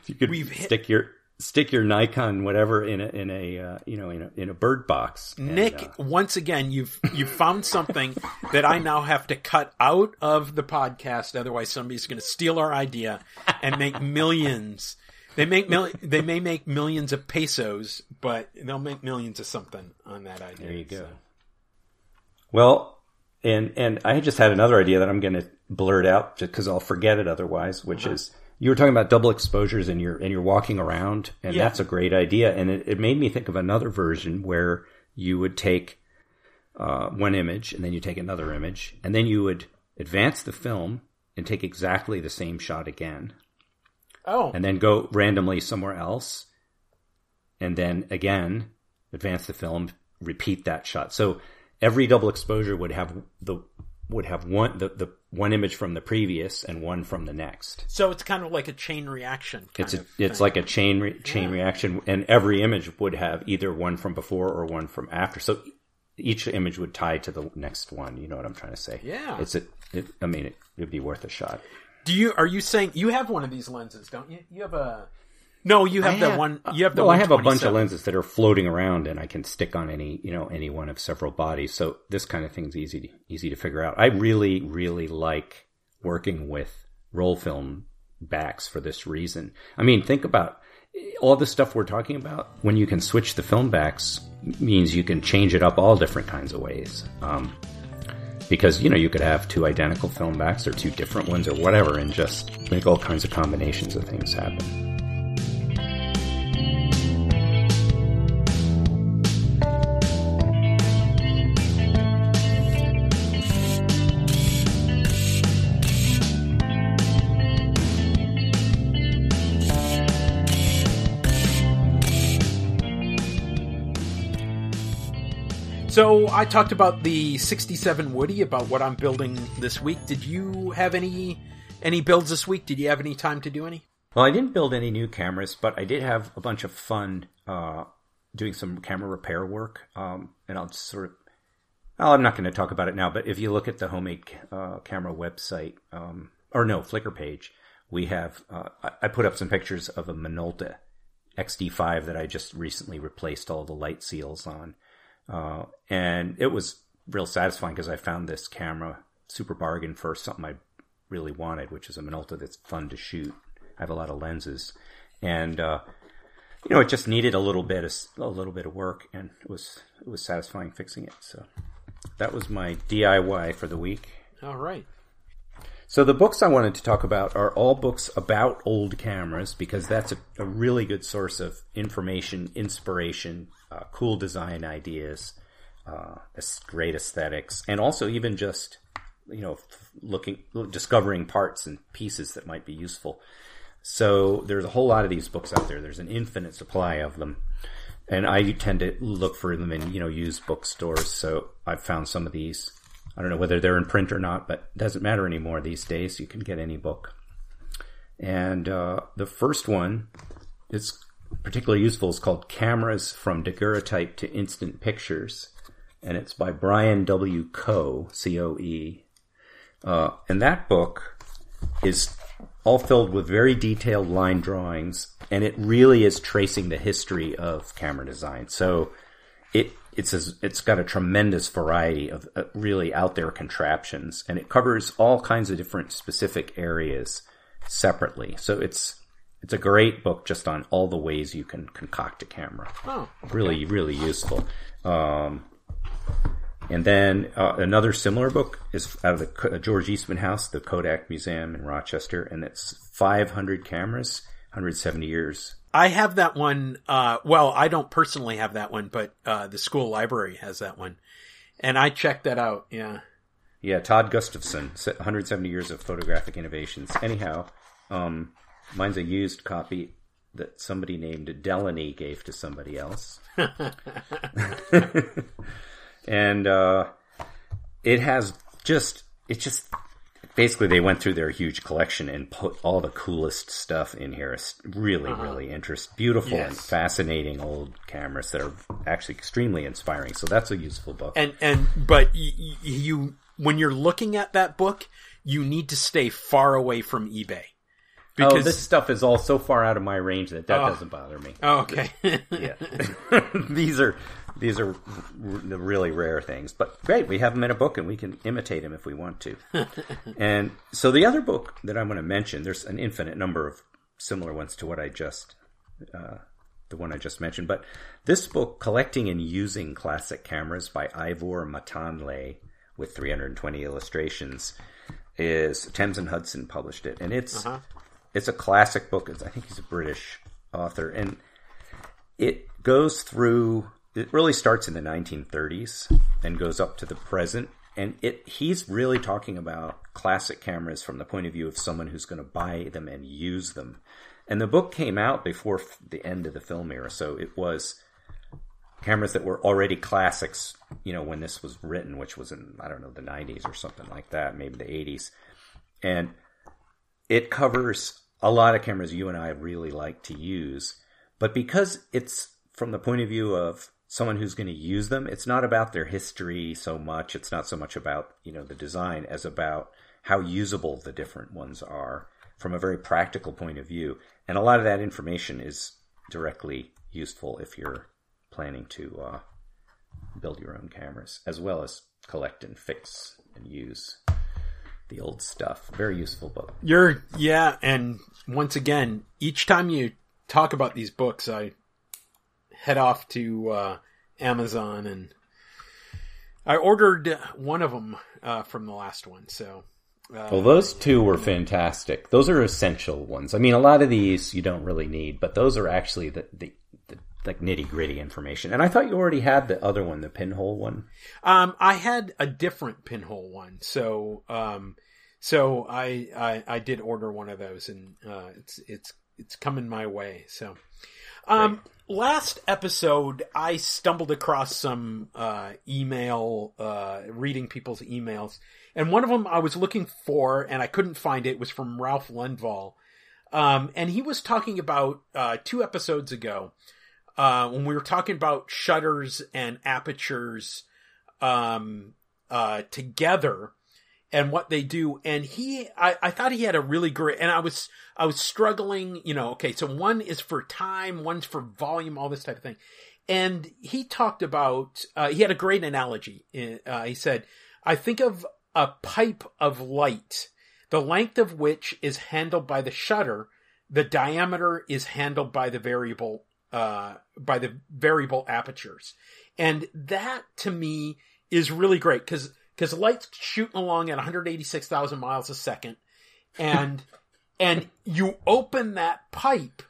you could We've stick hit- your stick your Nikon whatever in a in a uh, you know in a in a bird box. Nick, uh, once again, you've you've found something that I now have to cut out of the podcast. Otherwise, somebody's going to steal our idea and make millions. They make mil- they may make millions of pesos, but they'll make millions of something on that idea. There you go. So. Well, and and I just had another idea that I'm going to blurt out just because I'll forget it otherwise, which uh-huh. is you were talking about double exposures and you're and you're walking around and yeah. that's a great idea. And it, it, made me think of another version where you would take uh, one image and then you take another image and then you would advance the film and take exactly the same shot again. Oh. And then go randomly somewhere else and then again advance the film repeat that shot. So every double exposure would have the would have one the, the one image from the previous and one from the next. So it's kind of like a chain reaction. it's a, it's like a chain re, chain yeah. reaction, and every image would have either one from before or one from after. So each image would tie to the next one. You know what I'm trying to say? Yeah. It's a. It, I mean, it would be worth a shot. Do you? Are you saying you have one of these lenses? Don't you? You have a. No, you have, the one. You have the. Well, I have a bunch of lenses that are floating around, and I can stick on any, you know, any one of several bodies. So this kind of thing's easy to easy to figure out. I really, really like working with roll film backs for this reason. I mean, think about all the stuff we're talking about. When you can switch the film backs, means you can change it up all different kinds of ways. Um, because you know you could have two identical film backs or two different ones or whatever, and just make all kinds of combinations of things happen. So I talked about the 67 Woody, about what I'm building this week. Did you have any any builds this week? Did you have any time to do any? Well, I didn't build any new cameras, but I did have a bunch of fun uh, doing some camera repair work. Um, and I'll just sort of, well, I'm not going to talk about it now, but if you look at the homemade uh, camera website, um, or no, Flickr page, we have, uh, I put up some pictures of a Minolta XD5 that I just recently replaced all the light seals on. Uh, and it was real satisfying because I found this camera super bargain for something I really wanted, which is a Minolta that's fun to shoot. I have a lot of lenses, and uh, you know, it just needed a little bit of a little bit of work, and it was it was satisfying fixing it. So that was my DIY for the week. All right. So the books I wanted to talk about are all books about old cameras because that's a, a really good source of information, inspiration, uh, cool design ideas, uh, great aesthetics, and also even just you know looking discovering parts and pieces that might be useful. So there's a whole lot of these books out there. There's an infinite supply of them. And I tend to look for them in, you know, used bookstores. So I've found some of these. I don't know whether they're in print or not, but it doesn't matter anymore these days. You can get any book. And uh, the first one is particularly useful. is called Cameras from Daguerreotype to Instant Pictures. And it's by Brian W. Coe, C-O-E. Uh, and that book is all filled with very detailed line drawings, and it really is tracing the history of camera design. So it it's a, it's got a tremendous variety of uh, really out there contraptions, and it covers all kinds of different specific areas separately. So it's it's a great book just on all the ways you can concoct a camera. Oh, okay. really, really useful. Um, and then uh, another similar book is out of the uh, George Eastman House, the Kodak Museum in Rochester, and it's 500 cameras, 170 years. I have that one. Uh, well, I don't personally have that one, but uh, the school library has that one, and I checked that out. Yeah. Yeah, Todd Gustafson, 170 years of photographic innovations. Anyhow, um, mine's a used copy that somebody named Delaney gave to somebody else. (laughs) and uh, it has just it just basically they went through their huge collection and put all the coolest stuff in here. It's really uh-huh. really interesting, beautiful yes. and fascinating old cameras that are actually extremely inspiring. So that's a useful book. And and but y- you when you're looking at that book, you need to stay far away from eBay. Oh, because oh, this stuff is all so far out of my range that that oh. doesn't bother me. Oh, okay. yeah. (laughs) these are these are the really rare things, but great. We have them in a book, and we can imitate them if we want to. (laughs) and so the other book that I'm going to mention, there's an infinite number of similar ones to what I just, uh, the one I just mentioned. But this book, Collecting and Using Classic Cameras by Ivor Matanle, with 320 illustrations, is Thames and Hudson published it, and it's uh-huh. It's a classic book. I think he's a British author, and it goes through it really starts in the 1930s and goes up to the present. And it he's really talking about classic cameras from the point of view of someone who's going to buy them and use them. And the book came out before the end of the film era, so it was cameras that were already classics, you know, when this was written, which was in I don't know the 90s or something like that, maybe the 80s. And it covers a lot of cameras you and I really like to use, but because it's from the point of view of someone who's going to use them. It's not about their history so much. It's not so much about, you know, the design as about how usable the different ones are from a very practical point of view. And a lot of that information is directly useful if you're planning to uh, build your own cameras, as well as collect and fix and use the old stuff. Very useful book. You're, yeah. And once again, each time you talk about these books, I head off to uh, Amazon and I ordered one of them uh, from the last one. So, uh, well, those two were fantastic. Those are essential ones. I mean, a lot of these you don't really need, but those are actually the, the, the like nitty gritty information. And I thought you already had the other one, the pinhole one. Um, I had a different pinhole one. So, um, so I, I, I did order one of those and, uh, it's, it's, it's coming my way. So, um, last episode, I stumbled across some uh, email, uh, reading people's emails, and one of them I was looking for and I couldn't find it. it was from Ralph Lundvall, um, and he was talking about uh, two episodes ago uh, when we were talking about shutters and apertures um, uh, together. and what they do. And he, I, I thought he had a really great, and I was, I was struggling, you know, okay, so one is for time, one's for volume, all this type of thing. And he talked about, uh, he had a great analogy. Uh, he said, I think of a pipe of light, the length of which is handled by the shutter. The diameter is handled by the variable, uh, by the variable apertures. And that to me is really great because because the light's shooting along at 186,000 miles a second, and (laughs) and you open that pipe.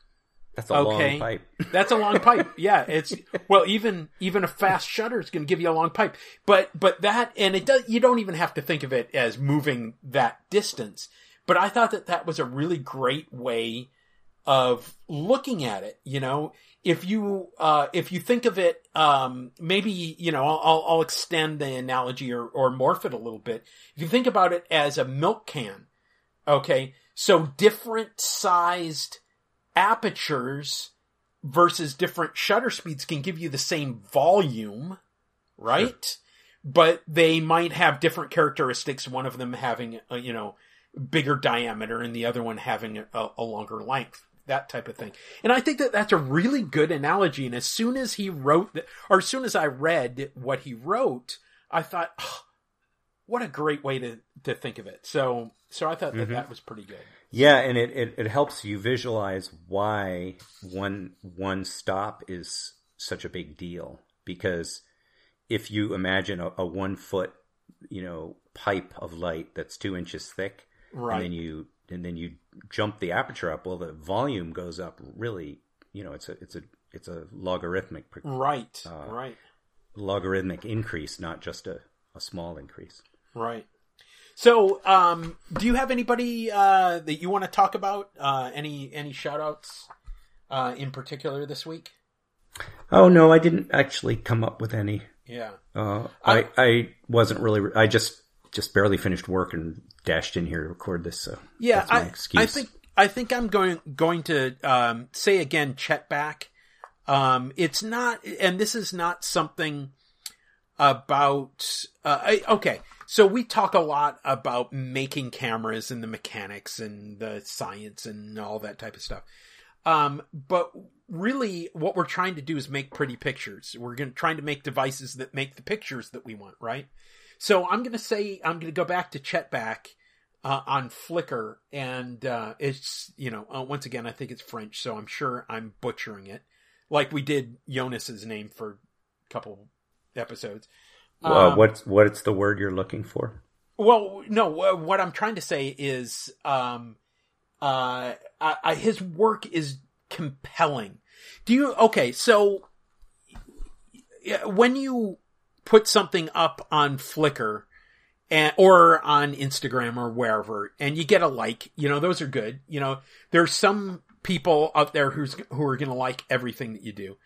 That's a okay, long pipe. (laughs) that's a long pipe. Yeah, it's well, even even a fast shutter is going to give you a long pipe. But but that and it does. You don't even have to think of it as moving that distance. But I thought that that was a really great way of looking at it. You know, if you uh, if you think of it, um, maybe you know I'll, I'll extend the analogy or, or morph it a little bit. If you think about it as a milk can, okay, so different sized apertures versus different shutter speeds can give you the same volume, right? Sure. But they might have different characteristics. One of them having a, you know bigger diameter and the other one having a, a longer length that type of thing. And I think that that's a really good analogy. And as soon as he wrote that, or as soon as I read what he wrote, I thought, oh, what a great way to, to think of it. So, so I thought that mm-hmm. that was pretty good. Yeah. And it, it, it helps you visualize why one, one stop is such a big deal because if you imagine a, a one foot, you know, pipe of light that's two inches thick, right. and then you and then you jump the aperture up, well, the volume goes up really. You know, it's a it's a it's a logarithmic right uh, right logarithmic increase, not just a, a small increase. Right. So, um, do you have anybody uh, that you want to talk about? Uh, any any shout outs uh, in particular this week? Oh no, I didn't actually come up with any. Yeah. Uh, I, I, I wasn't really. I just just barely finished work and dashed in here to record this. So yeah, I, I, think I think I'm going going to um, say again, Chetbak. Um, it's not, and this is not something about. Uh, I, okay, so we talk a lot about making cameras and the mechanics and the science and all that type of stuff. Um, but really, what we're trying to do is make pretty pictures. We're going trying to make devices that make the pictures that we want, right? So I'm going to say I'm going to go back to Chetbak uh, on Flickr, and uh, it's you know uh, once again I think it's French, so I'm sure I'm butchering it, like we did Jonas's name for a couple episodes. Um, what's what's the word you're looking for? Well, no, what I'm trying to say is, um, uh, I, I, his work is compelling. Do you okay? So when you put something up on Flickr and, or on Instagram or wherever and you get a like, you know, those are good. You know, there's some people out there who's, who are going to like everything that you do.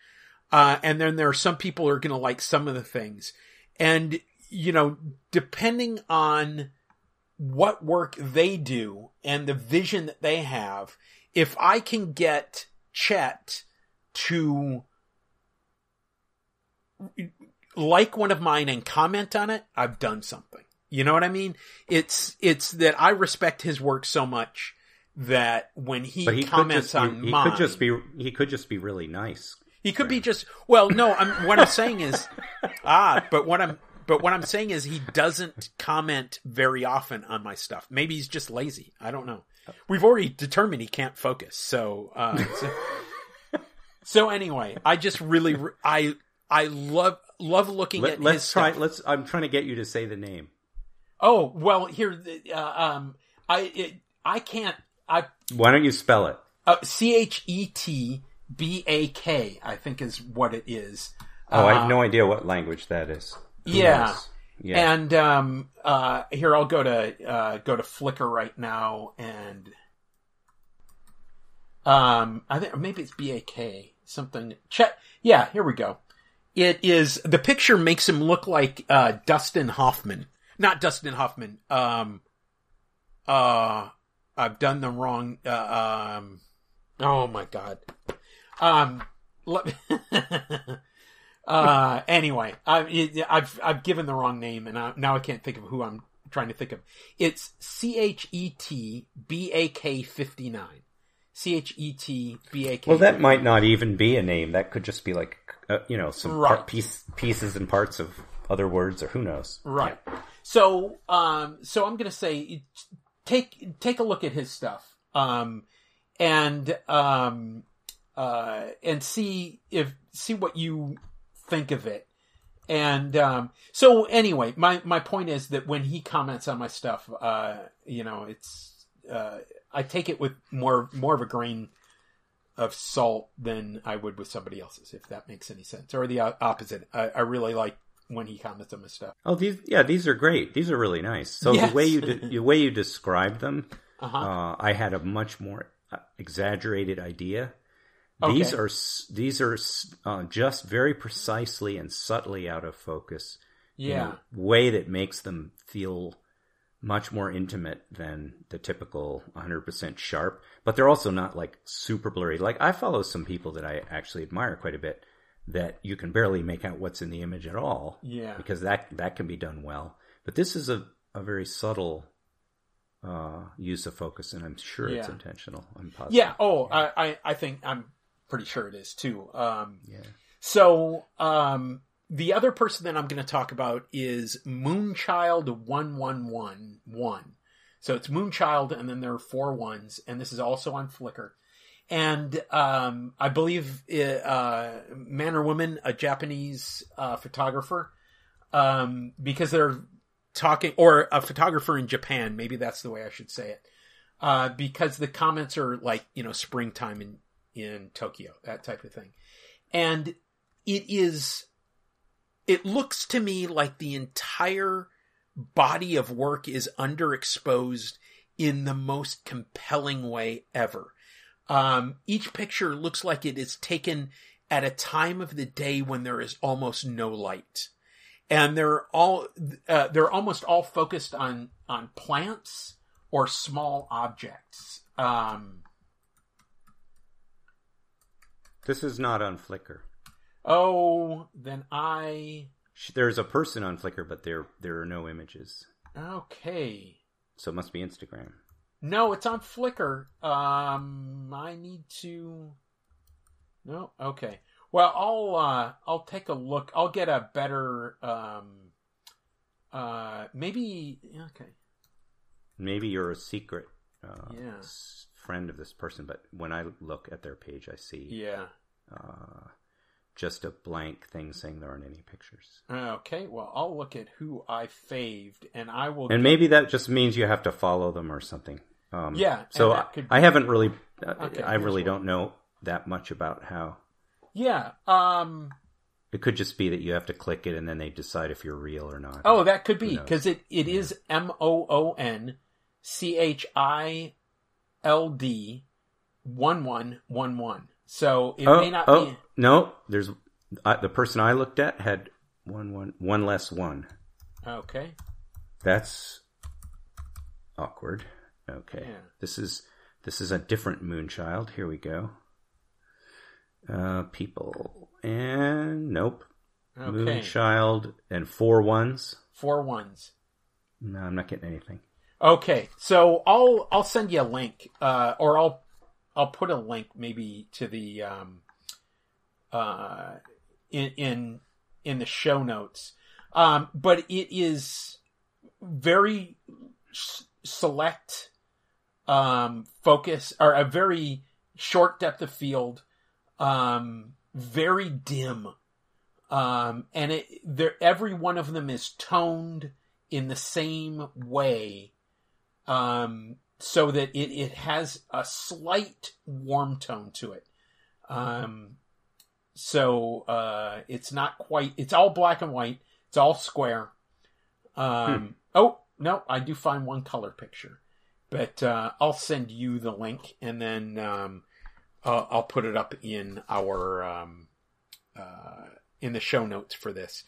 Uh, and then there are some people who are going to like some of the things. And, you know, depending on what work they do and the vision that they have, if I can get Chet to like one of mine and comment on it, I've done something. You know what I mean? It's it's that I respect his work so much that when he, he comments just, on he, he mine, could just be he could just be really nice. He could be just well, no. I'm what I'm saying is (laughs) ah, but what I'm but what I'm saying is he doesn't comment very often on my stuff. Maybe he's just lazy. I don't know. We've already determined he can't focus. So, uh, so, (laughs) so anyway, I just really I I love love looking Let, at let's try stuff. let's i'm trying to get you to say the name. Oh well here uh, um i it, i can't i why don't you spell it? Uh, c-h-e-t-b-a-k i think is what it is. Oh uh, i have no uh, idea what language that is. Who yeah. yeah. And um uh here i'll go to uh go to flickr right now and um i think maybe it's b-a-k something. Check yeah here we go it is the picture makes him look like uh, Dustin Hoffman, not Dustin Hoffman. Um, uh, I've done the wrong. Uh, um, oh my god. Um, let, (laughs) uh, anyway, I, have I've given the wrong name, and I, now I can't think of who I'm trying to think of. It's C H E T B A K fifty nine. C H E T B A K. Well, that might not even be a name. That could just be like uh, you know some Right. part, piece, pieces and parts of other words, or who knows. Right. So, um, so I'm going to say, take take a look at his stuff, um, and um, uh, and see if see what you think of it. And um, so, anyway, my my point is that when he comments on my stuff, uh, you know, it's uh, I take it with more more of a grain of salt than I would with somebody else's, if that makes any sense, or the opposite. I, I really like when he comments on my stuff. Oh, these yeah, these are great. These are really nice. So Yes. the way you de- the way you described them, Uh-huh. uh, I had a much more uh, exaggerated idea. These are these are uh, just very precisely and subtly out of focus. Yeah. way that makes them feel much more intimate than the typical 100% sharp. But they're also not like super blurry. Like I follow some people that I actually admire quite a bit that you can barely make out what's in the image at all Yeah. because that that can be done well. But this is a, a very subtle uh, use of focus, and I'm sure it's intentional. I'm positive. Yeah. Oh, I, I, I think I'm pretty sure it is too. Um, Yeah. so, um, the other person that I'm going to talk about is Moonchild one one one one. So it's Moonchild, and then there are four ones, and this is also on Flickr. And um, I believe uh, man or woman, a Japanese uh, photographer, um, because they're talking, or a photographer in Japan. Maybe that's the way I should say it. Uh, because the comments are like you know springtime in in Tokyo, that type of thing, and it is. It looks to me like the entire body of work is underexposed in the most compelling way ever. Um, each picture looks like it is taken at a time of the day when there is almost no light, and they're all uh, they're almost all focused on on plants or small objects. Um, This is not on Flickr. Oh, then I There's a person on Flickr, but there there are no images, okay. so it must be Instagram. No, it's on Flickr. Um, I need to. No, okay. Well, I'll uh, I'll take a look. I'll get a better um, uh, maybe okay. Maybe you're a secret uh, Yeah. friend of this person, but when I look at their page, I see Yeah. uh, just a blank thing saying there aren't any pictures. Okay. Well, I'll look at who I faved, and I will. And maybe that just means you have to follow them or something. Um, Yeah, So I, I haven't really, uh, Okay, I really don't know that much about how. yeah. Um. It could just be that you have to click it and then they decide if you're real or not. Oh, that could be because it it is M O O N C H I L D one one one one. So it oh, may not oh, be. no. There's uh, the person I looked at had one one one less one. Okay. That's awkward. Okay. Yeah. This is this is a different moonchild. Here we go. Uh people and nope. Okay. Moonchild and four ones. Four ones. No, I'm not getting anything. Okay. So I'll I'll send you a link, uh, or I'll I'll put a link maybe to the um, uh, in in in the show notes. Um, but it is very s- select um, focus or a very short depth of field, um, very dim, um, and it there every one of them is toned in the same way, um, so that it it has a slight warm tone to it. Um, so uh, it's not quite. It's all black and white. It's all square. Um, Oh no, I do find one color picture, but uh, I'll send you the link, and then um, uh, I'll put it up in our um, uh, in the show notes for this.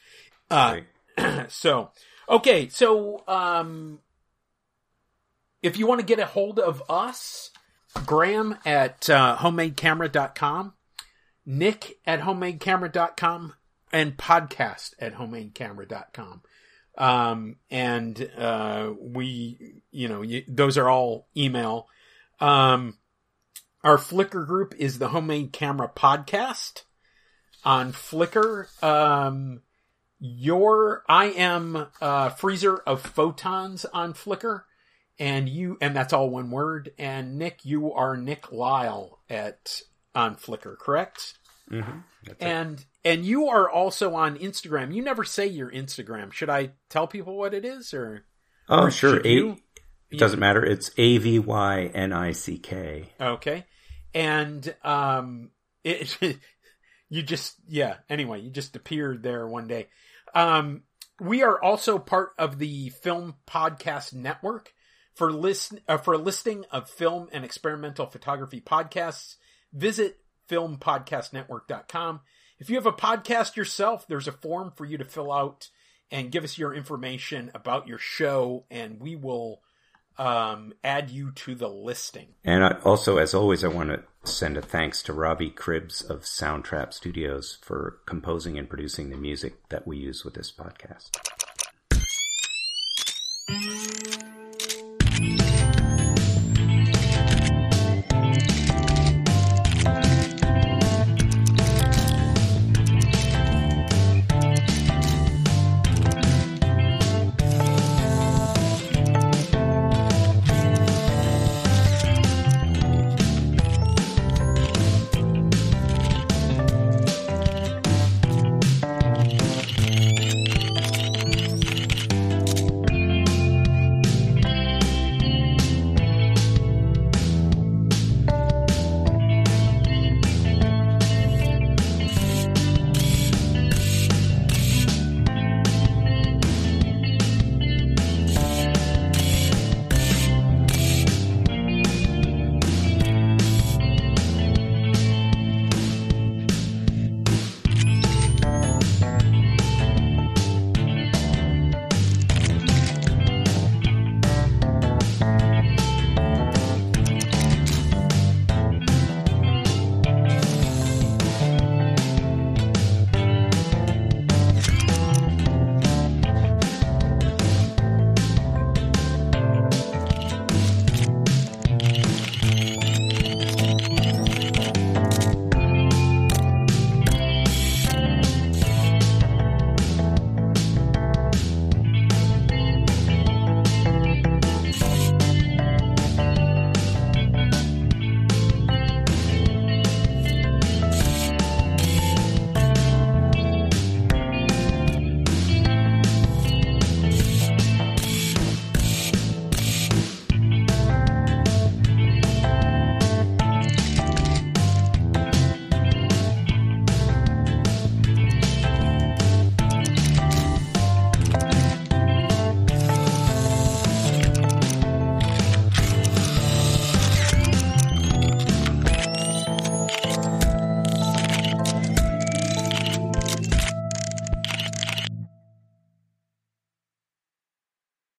Uh, Great. (clears throat) so okay, so um, if you want to get a hold of us, Graham at uh, homemadecamera.com, Nick at homemadecamera.com, and podcast at homemadecamera.com. Um, and, uh, we, you know, you, those are all email. Um, our Flickr group is the Homemade Camera Podcast on Flickr. Um, your, I am, uh, Freezer of Photons on Flickr. And you, and that's all one word. And Nick, you are Nick Lyle at, on Flickr, correct? Mm-hmm. And, it. and you are also on Instagram. You never say your Instagram. Should I tell people what it is or? Oh, or sure. A- it doesn't matter. It's A V Y N I C K. Okay. And, um, it, (laughs) you just, yeah. Anyway, you just appeared there one day. Um, we are also part of the Film Podcast Network. For list uh, for a listing of film and experimental photography podcasts, visit filmpodcastnetwork.com. If you have a podcast yourself, there's a form for you to fill out and give us your information about your show, and we will um, add you to the listing. And I, also, as always, I want to send a thanks to Robbie Cribbs of Soundtrap Studios for composing and producing the music that we use with this podcast.